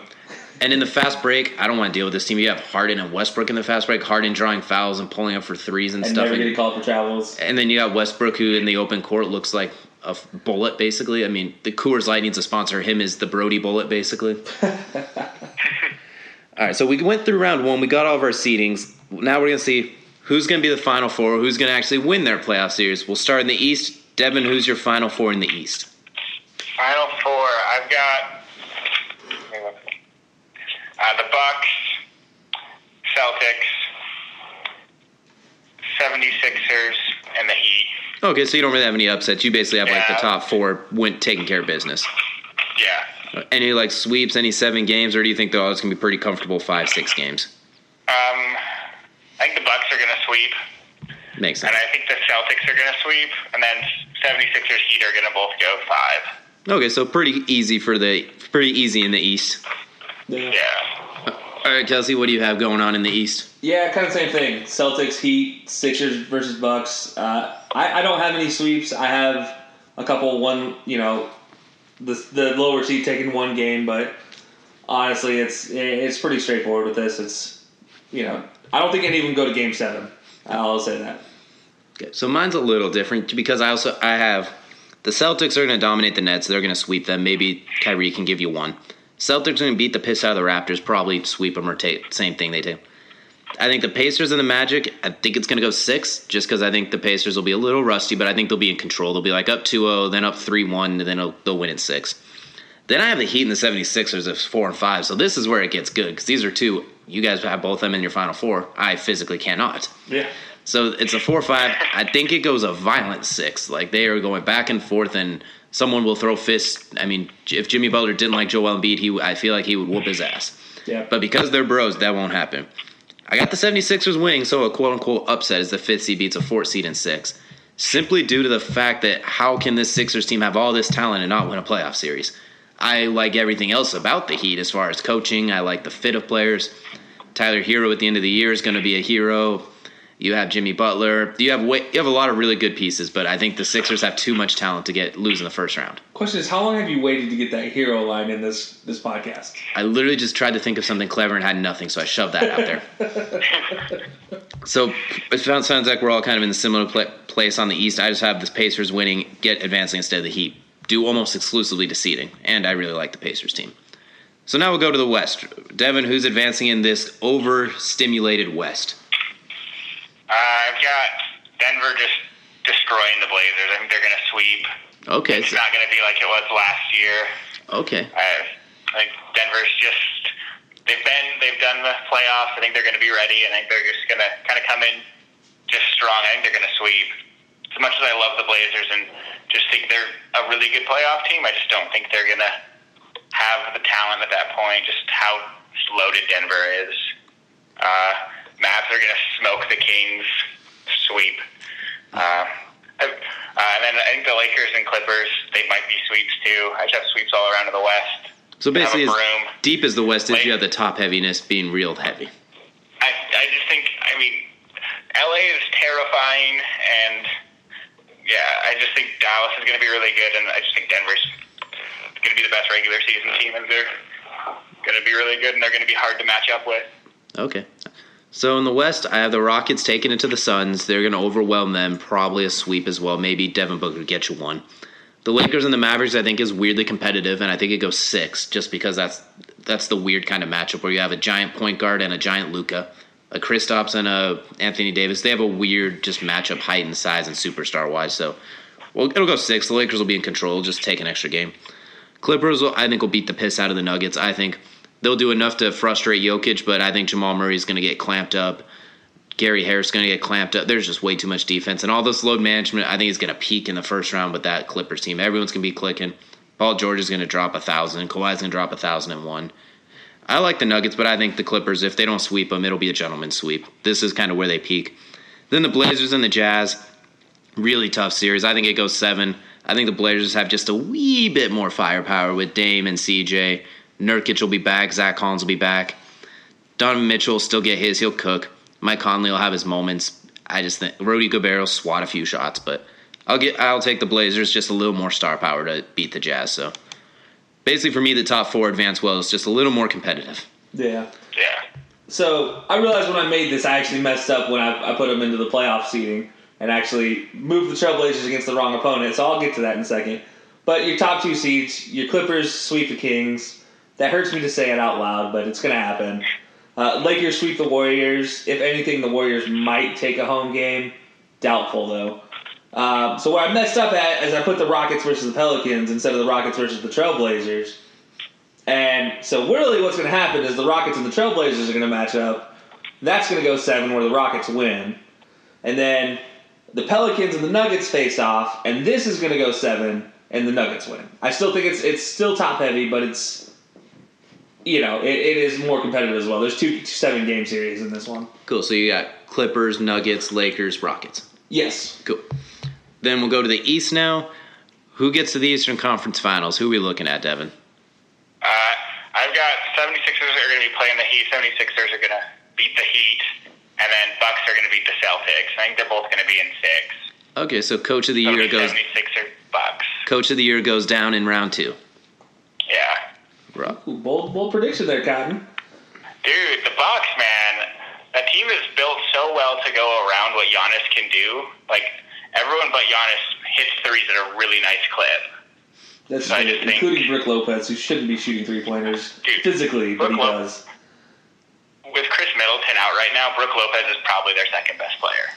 And in the fast break, I don't want to deal with this team. You have Harden and Westbrook in the fast break. Harden drawing fouls and pulling up for threes and, And stuff. never And, getting called for travels. and then you got Westbrook, who in the open court looks like a bullet, basically. I mean, the Coors Light needs to sponsor him as the Brodie bullet, basically. all right, so we went through round one. We got all of our seedings. Now we're going to see who's going to be the final four, who's going to actually win their playoff series. We'll start in the East. Devin, who's your final four in the East? Final four. I've got uh, the Bucks, Celtics, 76ers, and the Heat. Okay, so you don't really have any upsets. You basically have like the top four went taking care of business. Yeah. Any like sweeps, any seven games, or do you think they're all gonna be pretty comfortable five, six games? Um, I think the Bucks are going to sweep, Makes sense. and I think the Celtics are going to sweep, and then 76ers Heat are going to both go five. Okay, so pretty easy for the pretty easy in the East. Yeah. All right, Kelcey, what do you have going on in the East? Yeah, kind of same thing. Celtics, Heat, Sixers versus Bucks. Uh, I, I don't have any sweeps. I have a couple. One, you know, the the lower seed taking one game, but honestly, it's it's pretty straightforward with this. It's you know, I don't think any even go to game seven. I'll say that. Okay, so mine's a little different because I also I have the Celtics are going to dominate the Nets. They're going to sweep them. Maybe Kyrie can give you one. Celtics are going to beat the piss out of the Raptors. Probably sweep them or take same thing they do. I think the Pacers and the Magic, I think it's going to go six, just because I think the Pacers will be a little rusty, but I think they'll be in control. They'll be like up 2 0, then up 3 1, and then they'll, they'll win in six. Then I have the Heat and the 76ers as four and five. So this is where it gets good because these are two, you guys have both of them in your final four. I physically cannot. Yeah. So it's a four five. I think it goes a violent six. Like they are going back and forth, and someone will throw fists. I mean, if Jimmy Butler didn't like Joel Embiid, he I feel like he would whoop his ass. Yeah. But because they're bros, that won't happen. I got the 76ers winning, so a quote unquote upset is the fifth seed beats a fourth seed in six. Simply due to the fact that how can this Sixers team have all this talent and not win a playoff series? I like everything else about the Heat as far as coaching. I like the fit of players. Tyler Herro at the end of the year is going to be a hero. You have Jimmy Butler. You have way, you have a lot of really good pieces, but I think the Sixers have too much talent to get lose in the first round. Question is, how long have you waited to get that hero line in this this podcast? I literally just tried to think of something clever and had nothing, so I shoved that out there. so it sounds sounds like we're all kind of in a similar pla place on the East. I just have the Pacers winning, get advancing instead of the Heat, due almost exclusively to seeding, and I really like the Pacers team. So now we'll go to the West. Devin, who's advancing in this overstimulated West? Uh, I've got Denver just destroying the Blazers. I think they're going to sweep. Okay, It's so, not going to be like it was last year. okay, I, I think Denver's just they've been they've done the playoffs. I think they're going to be ready. I think they're just going to kind of come in just strong. I think they're going to sweep. As much as I love the Blazers and just think they're a really good playoff team, I just don't think they're going to have the talent at that point. Just how loaded Denver is. Uh, Mavs are going to smoke the Kings, sweep. Uh, uh, and then I think the Lakers and Clippers, they might be sweeps too. I just have sweeps all around to the West. so basically, as deep as the West is, you have the top heaviness being real heavy. I, I just think, I mean, LA is terrifying, and yeah, I just think Dallas is going to be really good, and I just think Denver's going to be the best regular season team, and they're going to be really good, and they're going to be hard to match up with. Okay. So in the West, I have the Rockets taking it to the Suns. They're going to overwhelm them, probably a sweep as well. Maybe Devin Booker get you one. The Lakers and the Mavericks, I think, is weirdly competitive, and I think it goes six, just because that's that's the weird kind of matchup where you have a giant point guard and a giant Luka, a Kristaps and a Anthony Davis. They have a weird just matchup, height and size and superstar wise. So, well, it'll go six. The Lakers will be in control. Just take an extra game. Clippers, will, I think, will beat the piss out of the Nuggets. I think they'll do enough to frustrate Jokic, but I think Jamal Murray is going to get clamped up. Gary Harris is going to get clamped up. There's just way too much defense, and all this load management. I think is going to peak in the first round with that Clippers team. Everyone's going to be clicking. Paul George is going to drop a thousand. Kawhi's going to drop a thousand and one. I like the Nuggets, but I think the Clippers, if they don't sweep them, it'll be a gentleman's sweep. This is kind of where they peak. Then the Blazers and the Jazz, really tough series. I think it goes seven. I think the Blazers have just a wee bit more firepower with Dame and CJ. Nurkic will be back. Zach Collins will be back. Donovan Mitchell will still get his. He'll cook. Mike Conley will have his moments. I just think Rudy Gobert will swat a few shots, but I'll get. I'll take the Blazers. Just a little more star power to beat the Jazz. So basically, for me, the top four advance well is just a little more competitive. Yeah. Yeah. So I realized when I made this, I actually messed up when I, I put them into the playoff seeding and actually moved the Trailblazers against the wrong opponent. So I'll get to that in a second. But your top two seeds, your Clippers sweep the Kings. That hurts me to say it out loud, but it's going to happen. Uh, Lakers sweep the Warriors. If anything, the Warriors might take a home game. Doubtful though. Um, so where I messed up at is I put the Rockets versus the Pelicans instead of the Rockets versus the Trailblazers. And so really what's going to happen is the Rockets and the Trailblazers are going to match up. That's going to go seven where the Rockets win. And then the Pelicans and the Nuggets face off, and this is going to go seven and the Nuggets win. I still think it's it's still top heavy, but it's you know it, it is more competitive as well. There's two seven game series in this one. Cool. So you got Clippers, Nuggets, Lakers, Rockets. Yes, Cool. Then we'll go to the East now. Who gets to the Eastern Conference Finals? Who are we looking at, Devin? Uh, I've got 76ers are going to be playing the Heat. 76ers are going to beat the Heat, and then Bucks are going to beat the Celtics. I think they're both going to be in six. Okay, so Coach of the So Year goes. 76ers Bucks. Coach of the Year goes down in round two. Yeah. Ro- Ooh, bold bold prediction there, Cotton. Dude, the Bucks, man, that team is built so well to go around what Giannis can do. Like everyone but Giannis hits threes at a really nice clip. That's I true, just think- including Brick Lopez, who shouldn't be shooting three pointers Dude, physically, but he Lo- does. with Khris Middleton out right now, Brook Lopez is probably their second best player.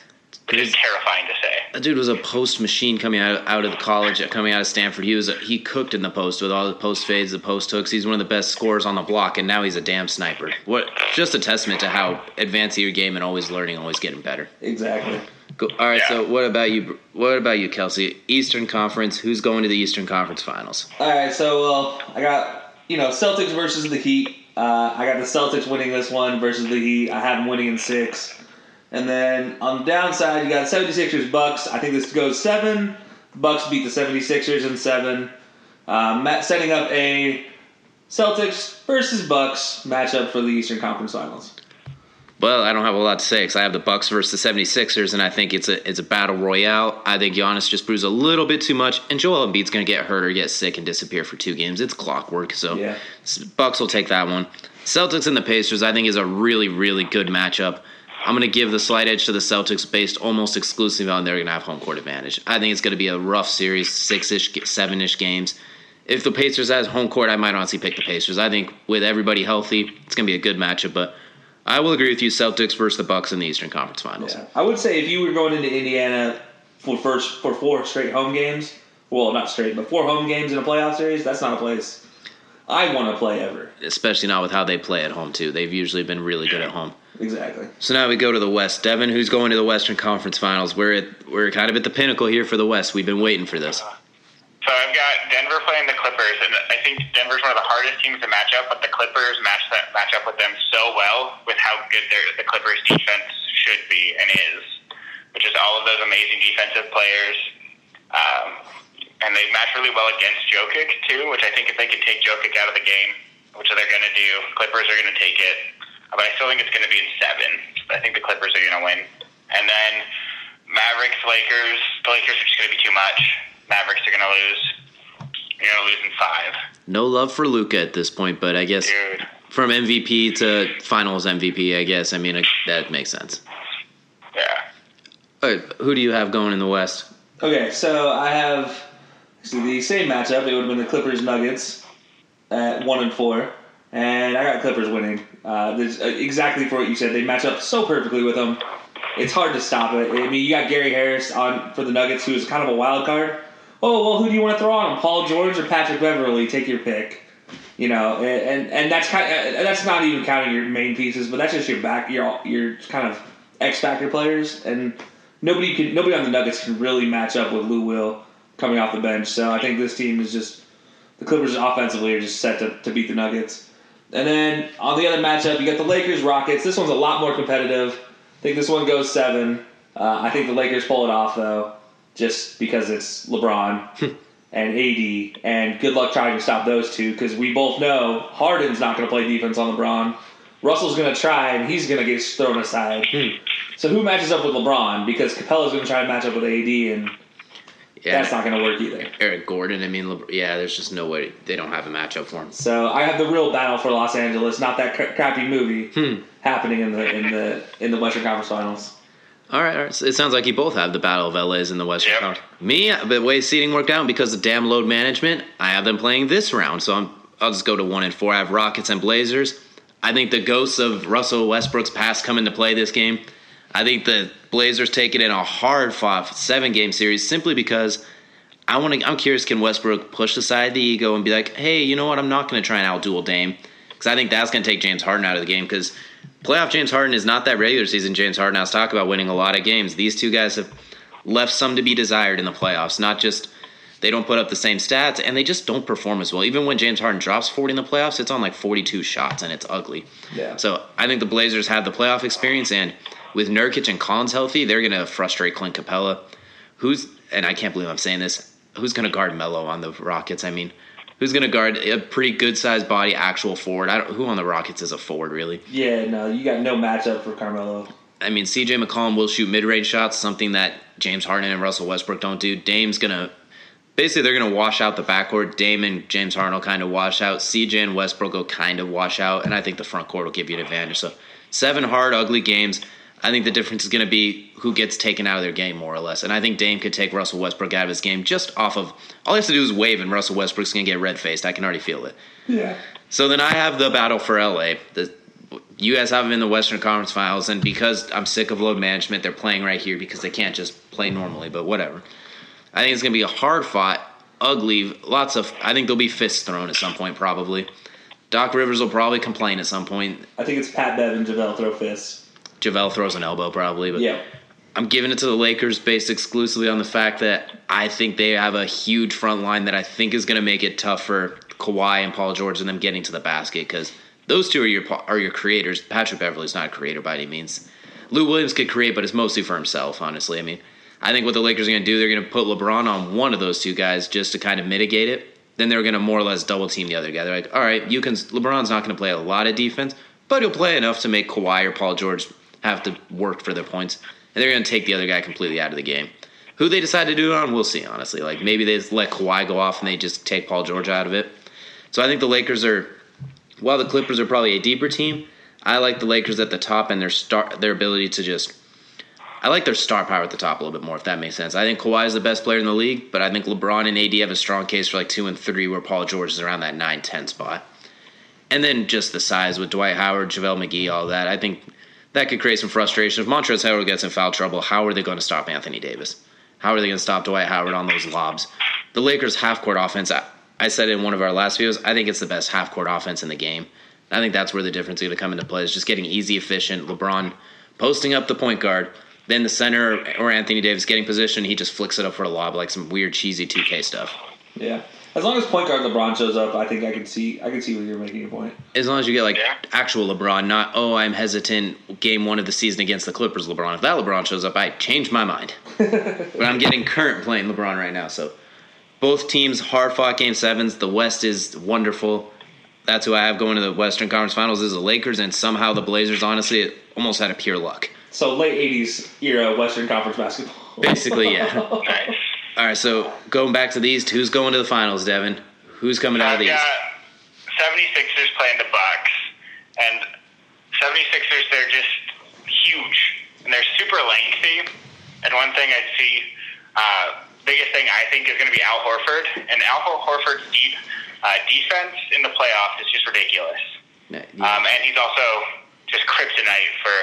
Which is terrifying to say. That dude was a post machine coming out out of the college, coming out of Stanford. He was a, he cooked in the post with all the post fades, the post hooks. He's one of the best scorers on the block, and now he's a damn sniper. What just a testament to how advancing your game and always learning, always getting better. Exactly. Go, all right, Yeah. so what about you? What about you, Kelcey? Eastern Conference. Who's going to the Eastern Conference Finals? All right, so well, I got you know Celtics versus the Heat. Uh, I got the Celtics winning this one versus the Heat. I have them winning in six. And then on the downside, you got 76ers Bucks. I think this goes seven. Bucks beat the 76ers in seven. Um, setting up a Celtics versus Bucks matchup for the Eastern Conference Finals. Well, I don't have a lot to say because I have the Bucks versus the 76ers, and I think it's a it's a battle royale. I think Giannis just proves a little bit too much, and Joel Embiid's going to get hurt or get sick and disappear for two games. It's clockwork, so Yeah. Bucks will take that one. Celtics and the Pacers, I think, is a really really good matchup. I'm going to give the slight edge to the Celtics based almost exclusively on they're going to have home court advantage. I think it's going to be a rough series, six ish, seven ish games. If the Pacers has home court, I might honestly pick the Pacers. I think with everybody healthy, it's going to be a good matchup, but. I will agree with you. Celtics versus the Bucks in the Eastern Conference Finals. Yeah. I would say if you were going into Indiana for first for four straight home games, well, not straight, but four home games in a playoff series, that's not a place I want to play ever. Especially not with how they play at home too. They've usually been really good at home. Exactly. So now we go to the West. Devin, who's going to the Western Conference Finals? We're at we're kind of at the pinnacle here for the West. We've been waiting for this. So I've got Denver playing the Clippers, and I think Denver's one of the hardest teams to match up, but the Clippers match that match up with them so well with how good their, the Clippers defense should be and is, which is all of those amazing defensive players. Um, and they match really well against Jokic too, which I think if they can take Jokic out of the game, which they're going to do, Clippers are going to take it. But I still think it's going to be in seven. I think the Clippers are going to win. And then Mavericks, Lakers. The Lakers are just going to be too much. Mavericks are going to lose. You're going to lose in five. No love for Luka at this point, but I guess Dude. from MVP to Finals MVP, I guess I mean that makes sense. Yeah. All right, who do you have going in the West? Okay, so I have the same matchup. It would have been the Clippers Nuggets at one and four, and I got Clippers winning. Uh, uh, exactly for what you said. They match up so perfectly with them. It's hard to stop it. I mean, you got Gary Harris on for the Nuggets, who is kind of a wild card. Oh well, who do you want to throw on? Paul George or Patrick Beverley? Take your pick. You know, and and that's kind of, that's not even counting your main pieces, but that's just your back your your kind of X factor players, and nobody can nobody on the Nuggets can really match up with Lou Will coming off the bench. So I think this team is just the Clippers offensively are just set to, to beat the Nuggets. And then on the other matchup, you got the Lakers Rockets. This one's a lot more competitive. I think this one goes seven. Uh, I think the Lakers pull it off though, just because it's LeBron hmm. and AD. And good luck trying to stop those two because we both know Harden's not going to play defense on LeBron. Russell's going to try and he's going to get thrown aside. Hmm. So who matches up with LeBron? Because Capela's going to try and match up with AD, and Yeah, that's not going to work either. Eric Gordon. I mean, yeah, there's just no way they don't have a matchup for him. So I have the real battle for Los Angeles, not that cra- crappy movie hmm. happening in the in the in the Western Conference Finals. All right, all right. So it sounds like you both have the Battle of LA's in the Western Yep. Conference. Me, the way seating worked out because of damn load management, I have them playing this round. So I'm, I'll just go to one and four. I have Rockets and Blazers. I think the ghosts of Russell Westbrook's past come into play this game. I think the Blazers take it in a hard fought seven game series simply because I want to. I'm curious, can Westbrook push aside the ego and be like, hey, you know what? I'm not going to try and outduel Dame because I think that's going to take James Harden out of the game because playoff James Harden is not that regular season James Harden. I was talking about winning a lot of games. These two guys have left some to be desired in the playoffs. Not just they don't put up the same stats and they just don't perform as well. Even when James Harden drops 40 in the playoffs, it's on like 42 shots and it's ugly. Yeah. So I think the Blazers have the playoff experience and with Nurkic and Collins healthy, they're going to frustrate Clint Capela. Who's and I can't believe I'm saying this. Who's going to guard Melo on the Rockets? I mean, who's going to guard a pretty good sized body actual forward? I don't, who on the Rockets is a forward really? Yeah, no, you got no matchup for Carmelo. I mean, CJ McCollum will shoot mid range shots, something that James Harden and Russell Westbrook don't do. Dame's gonna basically they're gonna wash out the backcourt. Dame and James Harden will kind of wash out. CJ and Westbrook will kind of wash out, and I think the front court will give you an advantage. So seven hard, ugly games. I think the difference is going to be who gets taken out of their game more or less. And I think Dame could take Russell Westbrook out of his game just off of all he has to do is wave, and Russell Westbrook's going to get red faced. I can already feel it. Yeah. So then I have the battle for LA. The you guys have them in the Western Conference Finals, and because I'm sick of load management, they're playing right here because they can't just play normally. But whatever. I think it's going to be a hard fought, ugly, lots of. I think there'll be fists thrown at some point, probably. Doc Rivers will probably complain at some point. I think it's Pat Bev and JaVale throw fists. JaVale throws an elbow, probably. But Yeah. I'm giving it to the Lakers based exclusively on the fact that I think they have a huge front line that I think is going to make it tough for Kawhi and Paul George and them getting to the basket because those two are your are your creators. Patrick Beverley's not a creator by any means. Lou Williams could create, but it's mostly for himself. Honestly, I mean, I think what the Lakers are going to do, they're going to put LeBron on one of those two guys just to kind of mitigate it. Then they're going to more or less double team the other guy. They're like, all right, you can. LeBron's not going to play a lot of defense, but he'll play enough to make Kawhi or Paul George have to work for their points. And they're going to take the other guy completely out of the game. Who they decide to do it on, we'll see. Honestly, like maybe they just let Kawhi go off and they just take Paul George out of it. So I think the Lakers are, while the Clippers are probably a deeper team, I like the Lakers at the top and their star, their ability to just. I like their star power at the top a little bit more, if that makes sense. I think Kawhi is the best player in the league, but I think LeBron and AD have a strong case for like two and three, where Paul George is around that 9 10 spot. And then just the size with Dwight Howard, JaVale McGee, all that. I think that could create some frustration. If Montrezl Harrell gets in foul trouble, how are they going to stop Anthony Davis? How are they going to stop Dwight Howard on those lobs? The Lakers' half court offense, I, I said in one of our last videos, I think it's the best half court offense in the game. I think that's where the difference is going to come into play is just getting easy, efficient. LeBron posting up the point guard, then the center or Anthony Davis getting position, he just flicks it up for a lob like some weird cheesy 2K stuff. Yeah. As long as point guard LeBron shows up, I think I can see I can see where you're making a point. As long as you get like Yeah. actual LeBron, not oh I'm hesitant game one of the season against the Clippers LeBron. If that LeBron shows up, I change my mind. but I'm getting current playing LeBron right now, so both teams hard fought game sevens. The West is wonderful. That's who I have going to the Western Conference Finals is the Lakers, and somehow the Blazers. Honestly, it almost had a pure luck. So late '80s era Western Conference basketball. Basically, yeah. Nice. All right, so going back to these, who's going to the finals, Devin? Who's coming out of I've these? got 76ers playing the Bucks, and 76ers they're just huge and they're super lengthy. And one thing I see, uh, biggest thing I think is going to be Al Horford, and Al Horford's deep uh, defense in the playoffs is just ridiculous. Yeah. Um, and he's also just kryptonite for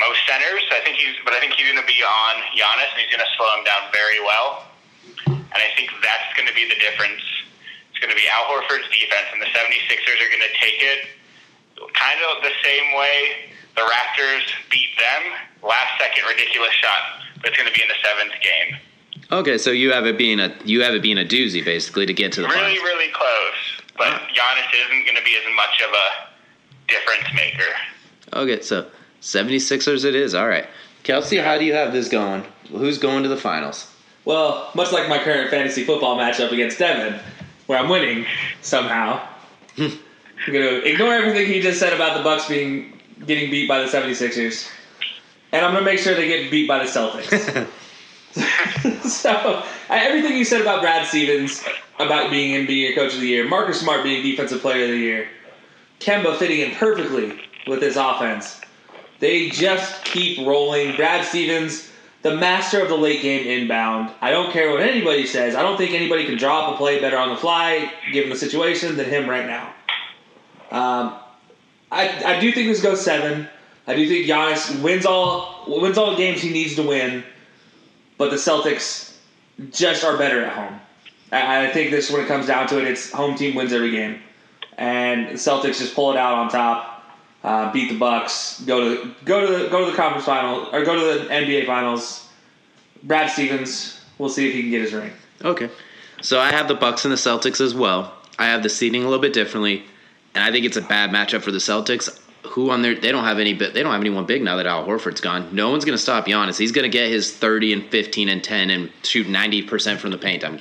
most centers. I think he's, but I think he's going to be on Giannis, and he's going to slow him down very well. And I think that's going to be the difference. It's going to be Al Horford's defense, and the 76ers are going to take it kind of the same way the Raptors beat them. Last second ridiculous shot, but it's going to be in the seventh game. Okay, so you have it being a you have it being a doozy basically to get to the Really, finals. really close. But Giannis isn't going to be as much of a difference maker. Okay, so 76ers it is. All right. Kelcey, how do you have this going? Who's going to the finals? Well, much like my current fantasy football matchup against Devin, where I'm winning somehow. I'm gonna ignore everything he just said about the Bucks being getting beat by the 76ers. And I'm gonna make sure they get beat by the Celtics. so I- everything you said about Brad Stevens, about being NBA Coach of the Year, Marcus Smart being Defensive Player of the Year, Kemba fitting in perfectly with his offense. They just keep rolling. Brad Stevens, the master of the late game inbound. I don't care what anybody says. I don't think anybody can drop a play better on the fly, given the situation, than him right now. Um, I, I do think this goes seven. I do think Giannis wins all wins all the games he needs to win, but the Celtics just are better at home. I, I think this when it comes down to it, it's home team wins every game, and the Celtics just pull it out on top, uh, beat the Bucks, go to go to the go to the conference final or go to the NBA finals. Brad Stevens, we'll see if he can get his ring. Okay. So I have the Bucks and the Celtics as well. I have the seeding a little bit differently, and I think it's a bad matchup for the Celtics. Who on their they don't have any they don't have anyone big now that Al Horford's gone. No one's going to stop Giannis. He's going to get his 30 and 15 and 10 and shoot 90% from the paint. I'm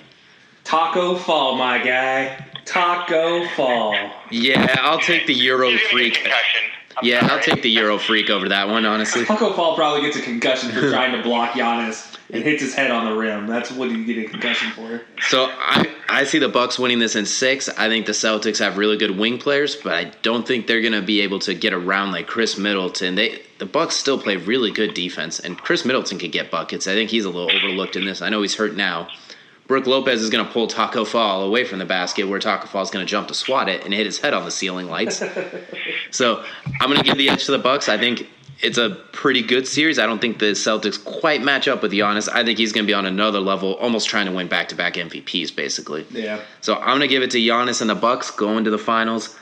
Tacko Fall, my guy. Tacko Fall. Yeah, I'll take the Euro He's going to get a freak. Yeah, I'll take the Euro freak over that one, honestly. Tacko Fall probably gets a concussion for trying to block Giannis and hits his head on the rim. That's what you get a concussion for. So I I see the Bucks winning this in six. I think the Celtics have really good wing players, but I don't think they're going to be able to get around like Khris Middleton. They the Bucks still play really good defense, and Khris Middleton could get buckets. I think he's a little overlooked in this. I know he's hurt now, Brook Lopez is going to pull Tacko Fall away from the basket, where Tacko Fall is going to jump to swat it and hit his head on the ceiling lights. so I'm going to give the edge to the Bucks. I think it's a pretty good series. I don't think the Celtics quite match up with Giannis. I think he's going to be on another level, almost trying to win back-to-back MVPs, basically. Yeah. So I'm going to give it to Giannis and the Bucks going to the finals,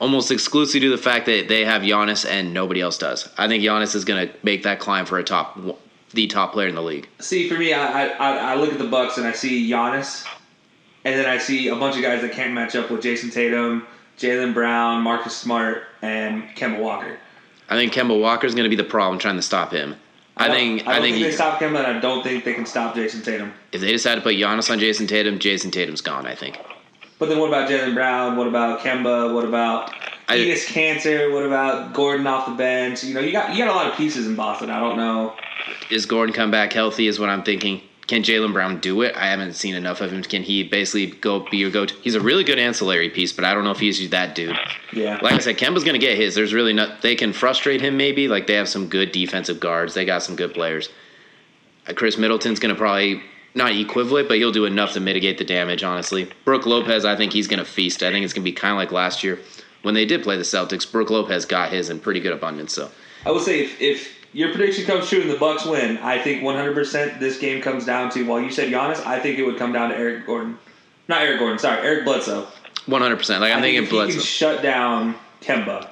almost exclusively due to the fact that they have Giannis and nobody else does. I think Giannis is going to make that climb for a top, the top player in the league. See, for me, I, I I look at the Bucks and I see Giannis, and then I see a bunch of guys that can't match up with Jayson Tatum, Jaylen Brown, Marcus Smart, and Kemba Walker. I think Kemba Walker is going to be the problem trying to stop him. I, don't- think I I, think, think, they he- stop Kemba, and I don't think they can stop Jayson Tatum. if they decide to put Giannis on Jayson Tatum, Jayson Tatum's gone. I think. But then what about Jaylen Brown? What about Kemba? What about I- Kanter? What about Gordon off the bench? You know, you got you got a lot of pieces in Boston. I don't know. Is Gordon come back healthy? Is what I'm thinking. Can Jaylen Brown do it? I haven't seen enough of him. Can he basically go be your go-to? He's a really good ancillary piece, but I don't know if he's that dude. Yeah. Like I said, Kemba's going to get his. There's really not. They can frustrate him maybe. Like they have some good defensive guards. They got some good players. Uh, Khris Middleton's going to probably not equivalent, but he'll do enough to mitigate the damage. Honestly, Brook Lopez, I think he's going to feast. I think it's going to be kind of like last year when they did play the Celtics. Brook Lopez got his in pretty good abundance. So I would say if, if your prediction comes true and the Bucks win, I think 100% this game comes down to. While you said Giannis, I think it would come down to Eric Gordon, not Eric Gordon. Sorry, Eric Bledsoe. 100. percent Like I'm I thinking think if he can shut down Kemba.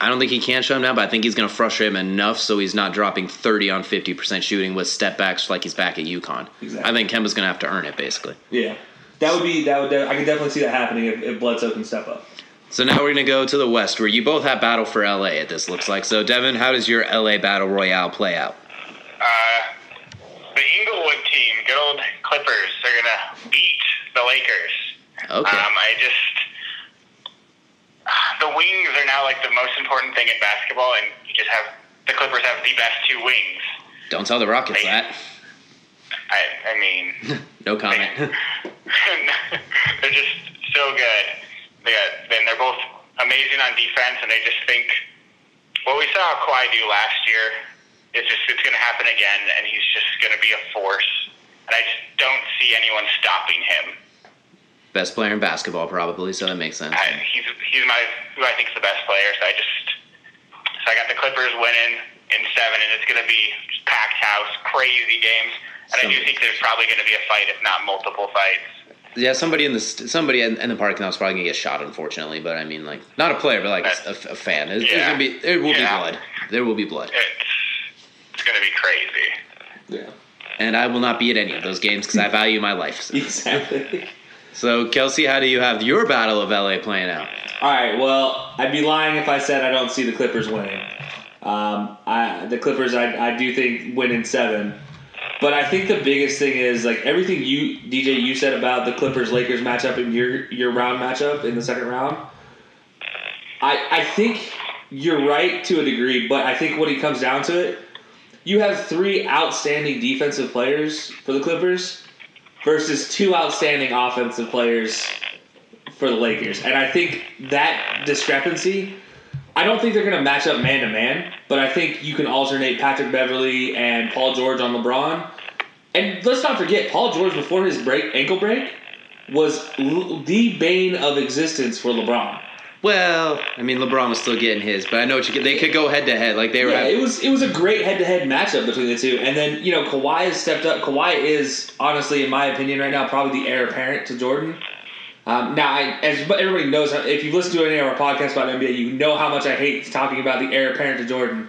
I don't think he can shut him down, but I think he's going to frustrate him enough so he's not dropping 30 on 50% shooting with step backs like he's back at UConn. Exactly. I think Kemba's going to have to earn it, basically. Yeah, that would be that would. I could definitely see that happening if, if Bledsoe can step up. So now we're going to go to the West, where you both have battle for LA, it this looks like. So, Devin, how does your LA Battle Royale play out? Uh, the Inglewood team, good old Clippers, they're gonna beat the Lakers. Okay. Um, I just the wings are now like the most important thing in basketball, and you just have the Clippers have the best two wings. Don't tell the Rockets Hey. that. I, I mean, No comment. they're just so good. Got, then they're both amazing on defense, and they just think what we saw Kawhi do last year is just it's going to happen again, and he's just going to be a force. And I just don't see anyone stopping him. Best player in basketball, probably, so that makes sense. I, he's he's my who I think is the best player. So I just so I got the Clippers winning in seven, and it's going to be packed house, crazy games. And I do think there's probably going to be a fight, if not multiple fights. Yeah, somebody in the st- somebody in, in the parking lot's probably gonna get shot, unfortunately. But I mean, like, not a player, but like a, a fan. There's, there's Yeah. gonna be there will Yeah. be blood. There will be blood, It's it's going to be crazy. Yeah, and I will not be at any of those games because I value my life. So. exactly. So, Kelcey, how do you have your battle of LA playing out? All right. Well, I'd be lying if I said I don't see the Clippers winning. Um, I, the Clippers, I, I do think win in seven. But I think the biggest thing is like everything you DJ you said about the Clippers Lakers matchup in your your round matchup in the second round. I I think you're right to a degree, but I think when it comes down to it, you have three outstanding defensive players for the Clippers versus two outstanding offensive players for the Lakers. And I think that discrepancy, I don't think they're going to match up man to man, but I think you can alternate Patrick Beverley and Paul George on LeBron. And let's not forget, Paul George before his break ankle break was l- the bane of existence for LeBron. Well, I mean, LeBron was still getting his, but I know what you, they could go head to head. Like they were. Yeah, having, it was it was a great head to head matchup between the two. And then you know Kawhi has stepped up. Kawhi is honestly, in my opinion, right now probably the heir apparent to Jordan. Um, now, I, as everybody knows, if you've listened to any of our podcasts about NBA, you know how much I hate talking about the heir apparent to Jordan.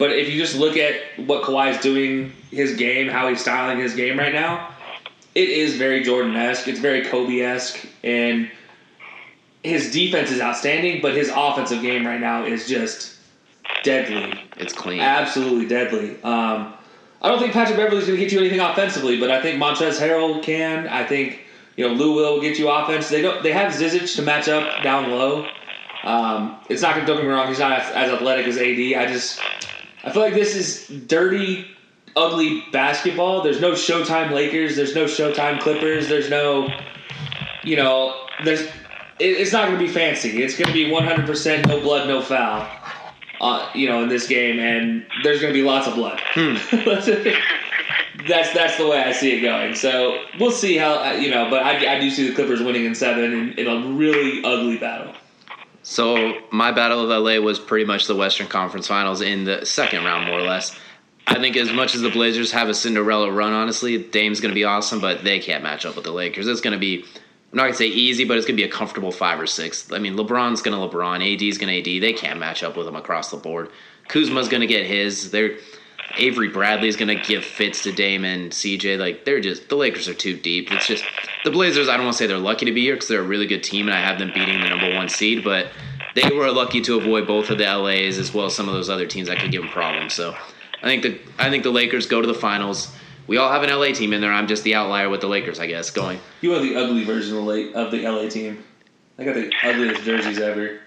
But if you just look at what Kawhi is doing, his game, how he's styling his game right now, it is very Jordan esque. It's very Kobe esque, and his defense is outstanding. But his offensive game right now is just deadly it's clean. absolutely deadly. Um, I don't think Patrick Beverley's going to get you anything offensively, but I think Montrezl Harrell can. I think you know Lou Will get you offense. They don't. They have Zizic to match up down low. Um, it's not going to don't get me wrong. He's not as, as athletic as AD. I just I feel like this is dirty, ugly basketball. There's no Showtime Lakers. There's no Showtime Clippers. There's no you know there's. it- It's not going to be fancy. It's going to be 100% no blood, no foul uh, you know, in this game, and there's going to be lots of blood. that's that's the way I see it going. So we'll see how uh, you know. But I, I do see the Clippers winning in seven in, in a really ugly battle. So my battle of LA was pretty much the Western Conference Finals in the second round, more or less. I think as much as the Blazers have a Cinderella run, honestly, Dame's going to be awesome, but they can't match up with the Lakers. It's going to be, I'm not going to say easy, but it's going to be a comfortable five or six. I mean, LeBron's going to LeBron, AD's going to AD. They can't match up with them across the board. Kuzma's going to get his. They're Avery Bradley's going to give fits to Damian, CJ. Like they're just the Lakers are too deep. It's just the Blazers. I don't want to say they're lucky to be here because they're a really good team, and I have them beating the number one seed, but they were lucky to avoid both of the LAs as well as some of those other teams that could give them problems. So I think the I think the Lakers go to the finals. We all have an LA team in there. I'm just the outlier with the Lakers, I guess. Going. You are the ugly version of the, of the LA team. I got the ugliest jerseys ever.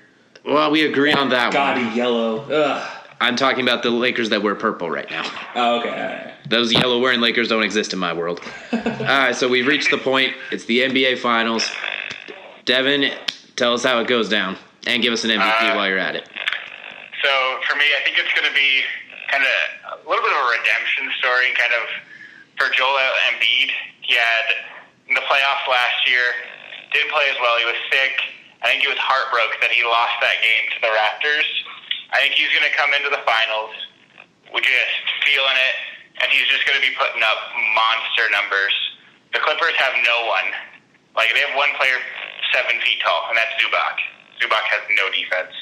Well, we agree on that Gaudy one. yellow. Ugh. I'm talking about the Lakers that wear purple right now. Oh, okay. All right. Those yellow wearing Lakers don't exist in my world. All right, so we've reached the point. It's the NBA Finals. Devin, tell us how it goes down, and give us an MVP Uh, while you're at it. So for me, I think it's going to be kind of a little bit of a redemption story, kind of for Joel Embiid. He had in the playoffs last year, didn't play as well. He was sick. I think he was heartbroken that he lost that game to the Raptors. I think he's going to come into the finals, with just feeling it, and he's just going to be putting up monster numbers. The Clippers have no one. Like they have one player seven feet tall, and that's Zubac. Zubac has no defense.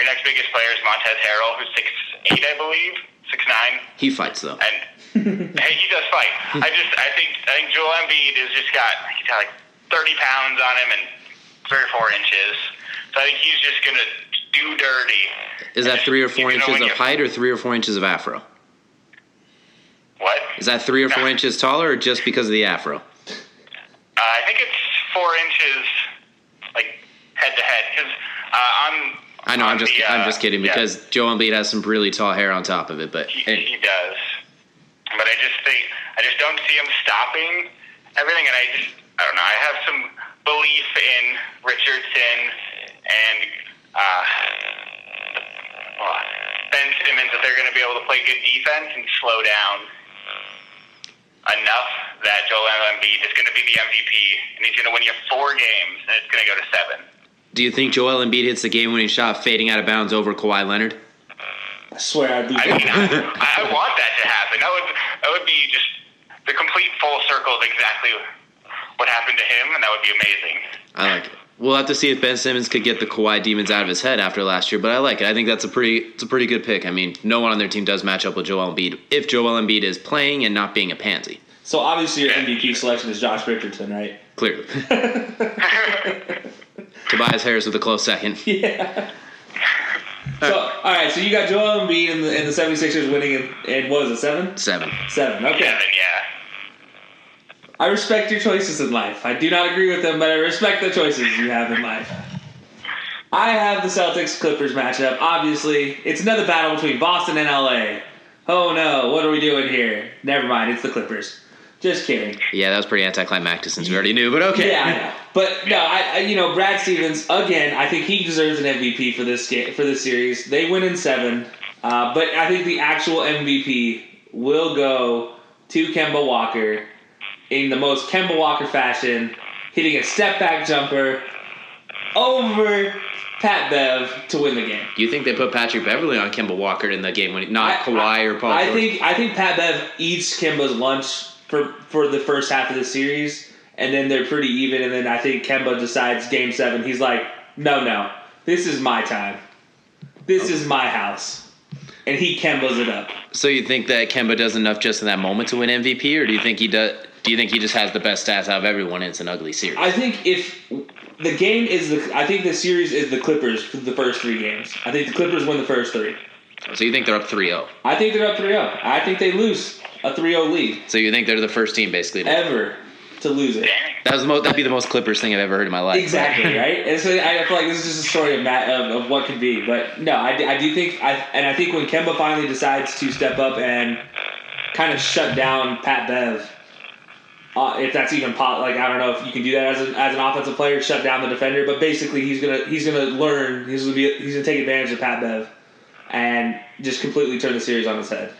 Your next biggest player is Montrezl Harrell, who's six eight, I believe, six nine, He fights though. and hey, he does fight. I just, I think, I think Joel Embiid has just got, he's got like thirty pounds on him and three or four inches. So I think he's just gonna do dirty. Is that three or four You inches of height or three or four inches of afro? What? Is that three or four No. inches taller or just because of the afro? Uh, I think it's four inches, like head to head, because uh, on. I know, I'm just the, uh, I'm just kidding yeah, because Joe Embiid has some really tall hair on top of it, but he, and- he does, but I just think I just don't see him stopping everything, and I just I don't know. I have some belief in Richardson and uh, well, Ben Simmons that they're going to be able to play good defense and slow down enough that Joel Embiid is going to be the MVP, and he's going to win you four games, and it's going to go to seven. do you think Joel Embiid hits the game-winning shot fading out of bounds over Kawhi Leonard? I swear I'd be. I mean, I, I want that to happen. That would that would be just the complete full circle of exactly what happened to him, and that would be amazing. I like it. We'll have to see if Ben Simmons could get the Kawhi demons out of his head after last year, but I like it. I think that's a pretty it's a pretty good pick. I mean, no one on their team does match up with Joel Embiid if Joel Embiid is playing and not being a pansy. so obviously your MVP selection is Josh Richardson, right? Clearly. Tobias Harris with a close second. Yeah. So all right, so you got Joel Embiid and the, and the 76ers winning in, in what was it seven? Seven. Seven. Okay. Seven, yeah. I respect your choices in life. I do not agree with them, but I respect the choices you have in life. I have the Celtics Clippers matchup. Obviously, it's another battle between Boston and LA. Oh no, what are we doing here? Never mind, it's the Clippers. Just kidding. Yeah, that was pretty anticlimactic since we already knew, but okay. Yeah, I know. But no, I, you know Brad Stevens again. I think he deserves an MVP for this game for this series. They win in seven, uh, but I think the actual MVP will go to Kemba Walker in the most Kemba Walker fashion, hitting a step back jumper over Pat Bev to win the game. Do you think they put Patrick Beverley on Kemba Walker in the game when not I- Kawhi or Paul I George? think I think Pat Bev eats Kemba's lunch for for the first half of the series, and then they're pretty even. And then I think Kemba decides game seven. He's like, no, no, this is my time. This is my house, and he Kemba's it up. so you think that Kemba does enough just in that moment to win MVP, or do you think he does? Do you think he just has the best stats out of everyone? It's an ugly series. I think if the game is the, I think the series is the Clippers for the first three games. I think the Clippers win the first three. so you think they're up 3-0. I think they're up 3-0. I think they lose a 3-0 lead So you think they're the first team basically? to- ever to lose it. That was the most, that'd be the most Clippers thing I've ever heard in my life. Exactly right, and so I feel like this is just a story of, Matt, of, of what could be. But no, I, I do think I and I think when Kemba finally decides to step up and kind of shut down Pat Bev, uh, if that's even po- like I don't know if you can do that as an, as an offensive player, shut down the defender. But basically, he's gonna he's gonna learn. He's gonna be he's gonna take advantage of Pat Bev and just completely turn the series on its head.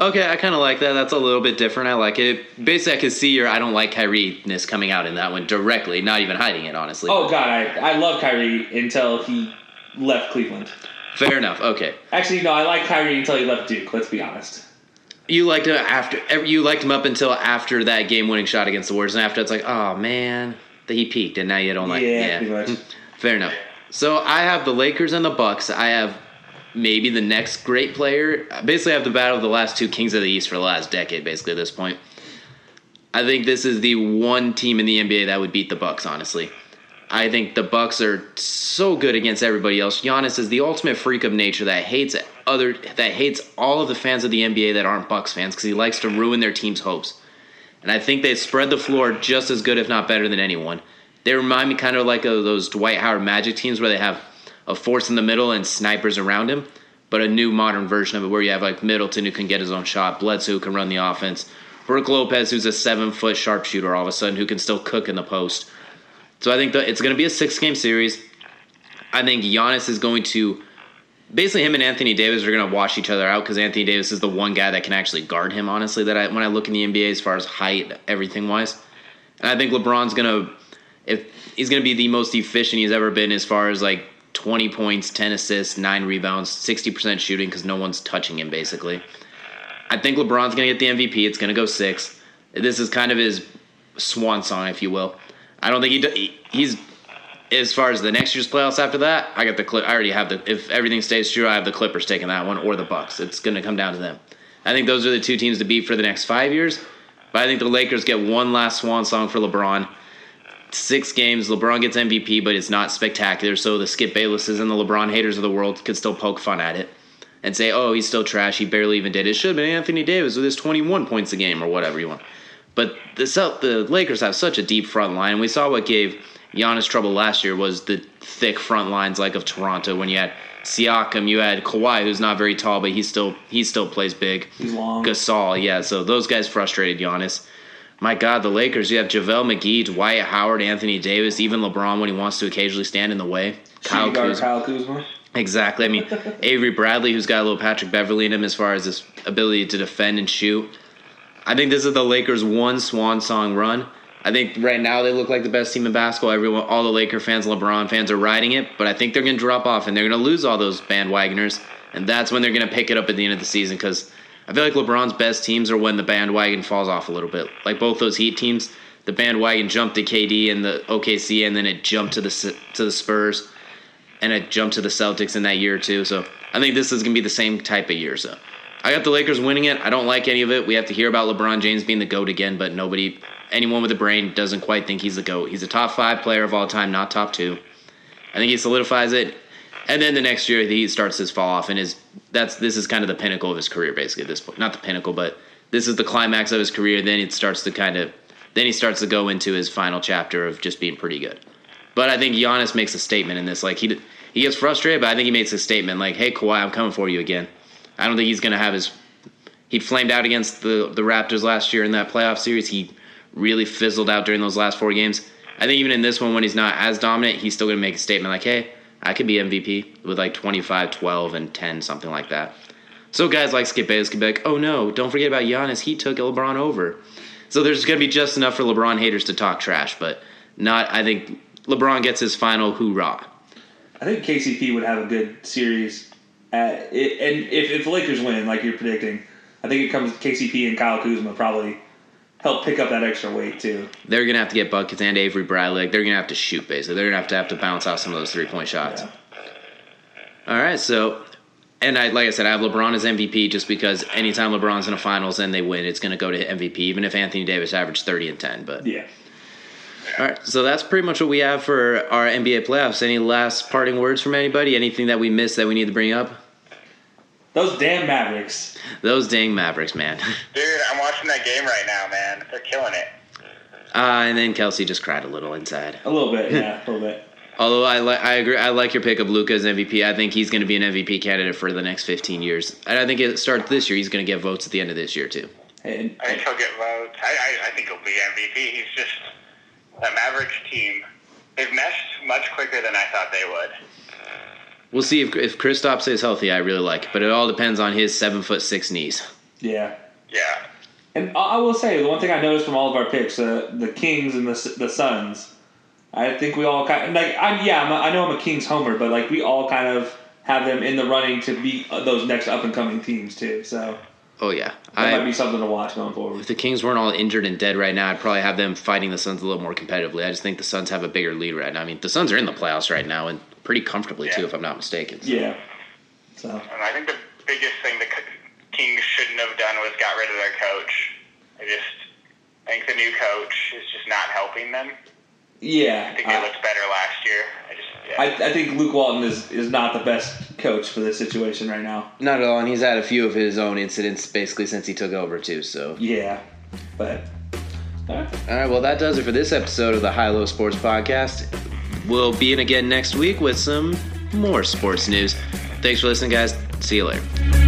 Okay, I kind of like that. That's a little bit different. I like it. Basically, I can see your I don't like Kyrie-ness coming out in that one directly, not even hiding it, honestly. Oh God, I I love Kyrie until he left Cleveland. Fair enough. Okay. Actually, no, I like Kyrie until he left Duke. Let's be honest. You liked him after you liked him up until after that game-winning shot against the Warriors, and after it's like, oh man, that he peaked, and now you don't like. Yeah, pretty much. Fair enough. So I have the Lakers and the Bucks. I have maybe the next great player. Basically, I have the battle of the last two kings of the East for the last decade. Basically, at this point, I think this is the one team in the NBA that would beat the Bucks. Honestly, I think the Bucks are so good against everybody else. Giannis is the ultimate freak of nature that hates other that hates all of the fans of the NBA that aren't Bucks fans because he likes to ruin their team's hopes. And I think they spread the floor just as good, if not better, than anyone. They remind me kind of like of those Dwight Howard Magic teams where they have a force in the middle and snipers around him, but a new modern version of it where you have like Middleton who can get his own shot, Bledsoe who can run the offense, Brook Lopez who's a seven foot sharpshooter all of a sudden who can still cook in the post. So I think that it's going to be a six game series. I think Giannis is going to basically him and Anthony Davis are going to wash each other out because Anthony Davis is the one guy that can actually guard him. Honestly, that I, when I look in the NBA as far as height, everything wise, and I think LeBron's going to if he's going to be the most efficient he's ever been as far as like 20 points, 10 assists, 9 rebounds, 60% shooting because no one's touching him basically. I think LeBron's going to get the MVP. It's going to go 6. This is kind of his swan song if you will. I don't think he he's as far as the next year's playoffs after that, I got the clip. I already have the. If everything stays true, I have the Clippers taking that one or the Bucks. It's going to come down to them. I think those are the two teams to beat for the next five years. But I think the Lakers get one last swan song for LeBron. Six games, LeBron gets MVP, but it's not spectacular. So the Skip Baylesses and the LeBron haters of the world could still poke fun at it and say, "Oh, he's still trash. He barely even did it. Should have been Anthony Davis with his 21 points a game or whatever you want." But the the Lakers have such a deep front line, and we saw what gave Giannis trouble last year was the thick front lines like of Toronto when you had Siakam, you had Kawhi, who's not very tall, but he still he still plays big. He's long. Gasol, yeah. So those guys frustrated Giannis. My God, the Lakers. You have JaVale McGee, Dwight Howard, Anthony Davis, even LeBron when he wants to occasionally stand in the way. Kyle Kuzma. Kyle Kuzma. Exactly. I mean, Avery Bradley, who's got a little Patrick Beverley in him as far as his ability to defend and shoot. I think this is the Lakers' one swan song run. I think right now they look like the best team in basketball. Everyone, all the Laker fans, LeBron fans are riding it, but I think they're going to drop off and they're going to lose all those bandwagoners, and that's when they're going to pick it up at the end of the season because I feel like LeBron's best teams are when the bandwagon falls off a little bit. Like both those Heat teams, the bandwagon jumped to KD and the OKC, and then it jumped to the to the Spurs, and it jumped to the Celtics in that year too. So I think this is going to be the same type of year. So I got the Lakers winning it. I don't like any of it. We have to hear about LeBron James being the GOAT again, but nobody anyone with a brain doesn't quite think he's the GOAT. He's a top five player of all time, not top two. I think he solidifies it. And then the next year he starts his fall off and is that's this is kind of the pinnacle of his career basically at this point. Not the pinnacle, but this is the climax of his career. Then it starts to kind of then he starts to go into his final chapter of just being pretty good. But I think Giannis makes a statement in this. Like he he gets frustrated, but I think he makes a statement like, "Hey Kawhi, I'm coming for you again." I don't think he's going to have his. He flamed out against the the Raptors last year in that playoff series. He really fizzled out during those last four games. I think even in this one, when he's not as dominant, he's still going to make a statement like, hey, I could be MVP with like 25, 12, and 10, something like that. So guys like Skip Bayless could be like, oh no, don't forget about Giannis. He took LeBron over. So there's going to be just enough for LeBron haters to talk trash, but not, I think LeBron gets his final hoorah. I think KCP would have a good series. At, it, and if, if the Lakers win, like you're predicting, I think it comes KCP and Kyle Kuzma probably help pick up that extra weight too. They're gonna have to get buckets and Avery Bradley. Like they're gonna have to shoot basically. They're gonna have to have to bounce out some of those three point shots. Yeah. All right, so and I like I said, I have LeBron as MVP just because anytime LeBron's in the finals and they win, it's gonna go to MVP, even if Anthony Davis averaged thirty and ten. But yeah. All right, so that's pretty much what we have for our NBA playoffs. Any last parting words from anybody? Anything that we missed that we need to bring up? Those damn Mavericks. Those dang Mavericks, man. Dude, I'm watching that game right now, man. They're killing it. Uh, and then Kelcey just cried a little inside. A little bit, yeah, a little bit. Although I like, I agree, I like your pick of Luka as MVP. I think he's going to be an MVP candidate for the next 15 years. And I think it starts this year. He's going to get votes at the end of this year too. And, I think he'll get votes. I, I, I think he'll be MVP. He's just that Mavericks team. They've meshed much quicker than I thought they would. We'll see if if Kristaps is healthy. I really like, it. but it all depends on his seven foot six knees. Yeah. Yeah. And I I will say the one thing I noticed from all of our picks, uh, the Kings and the the Suns. I think we all kind of, like I'm yeah I'm a, I know I'm a Kings homer, but like we all kind of have them in the running to beat uh, those next up and coming teams too. So Oh yeah, that I, might be something to watch going forward. if the Kings weren't all injured and dead right now, I'd probably have them fighting the Suns a little more competitively. I just think the Suns have a bigger lead right now. I mean, the Suns are in the playoffs right now and pretty comfortably too, if I'm not mistaken. So- Yeah. So And I think the biggest thing the Kings shouldn't have done was got rid of their coach. I just I think the new coach is just not helping them. Yeah, I think they I, looked better last year. I just yeah. I, I think Luke Walton is is not the best coach for this situation right now. Not at all, and he's had a few of his own incidents basically since he took over too. So, Yeah, but all right. all right, well that does it for this episode of the High Low Sports Podcast. We'll be in again next week with some more sports news. Thanks for listening, guys. See you later.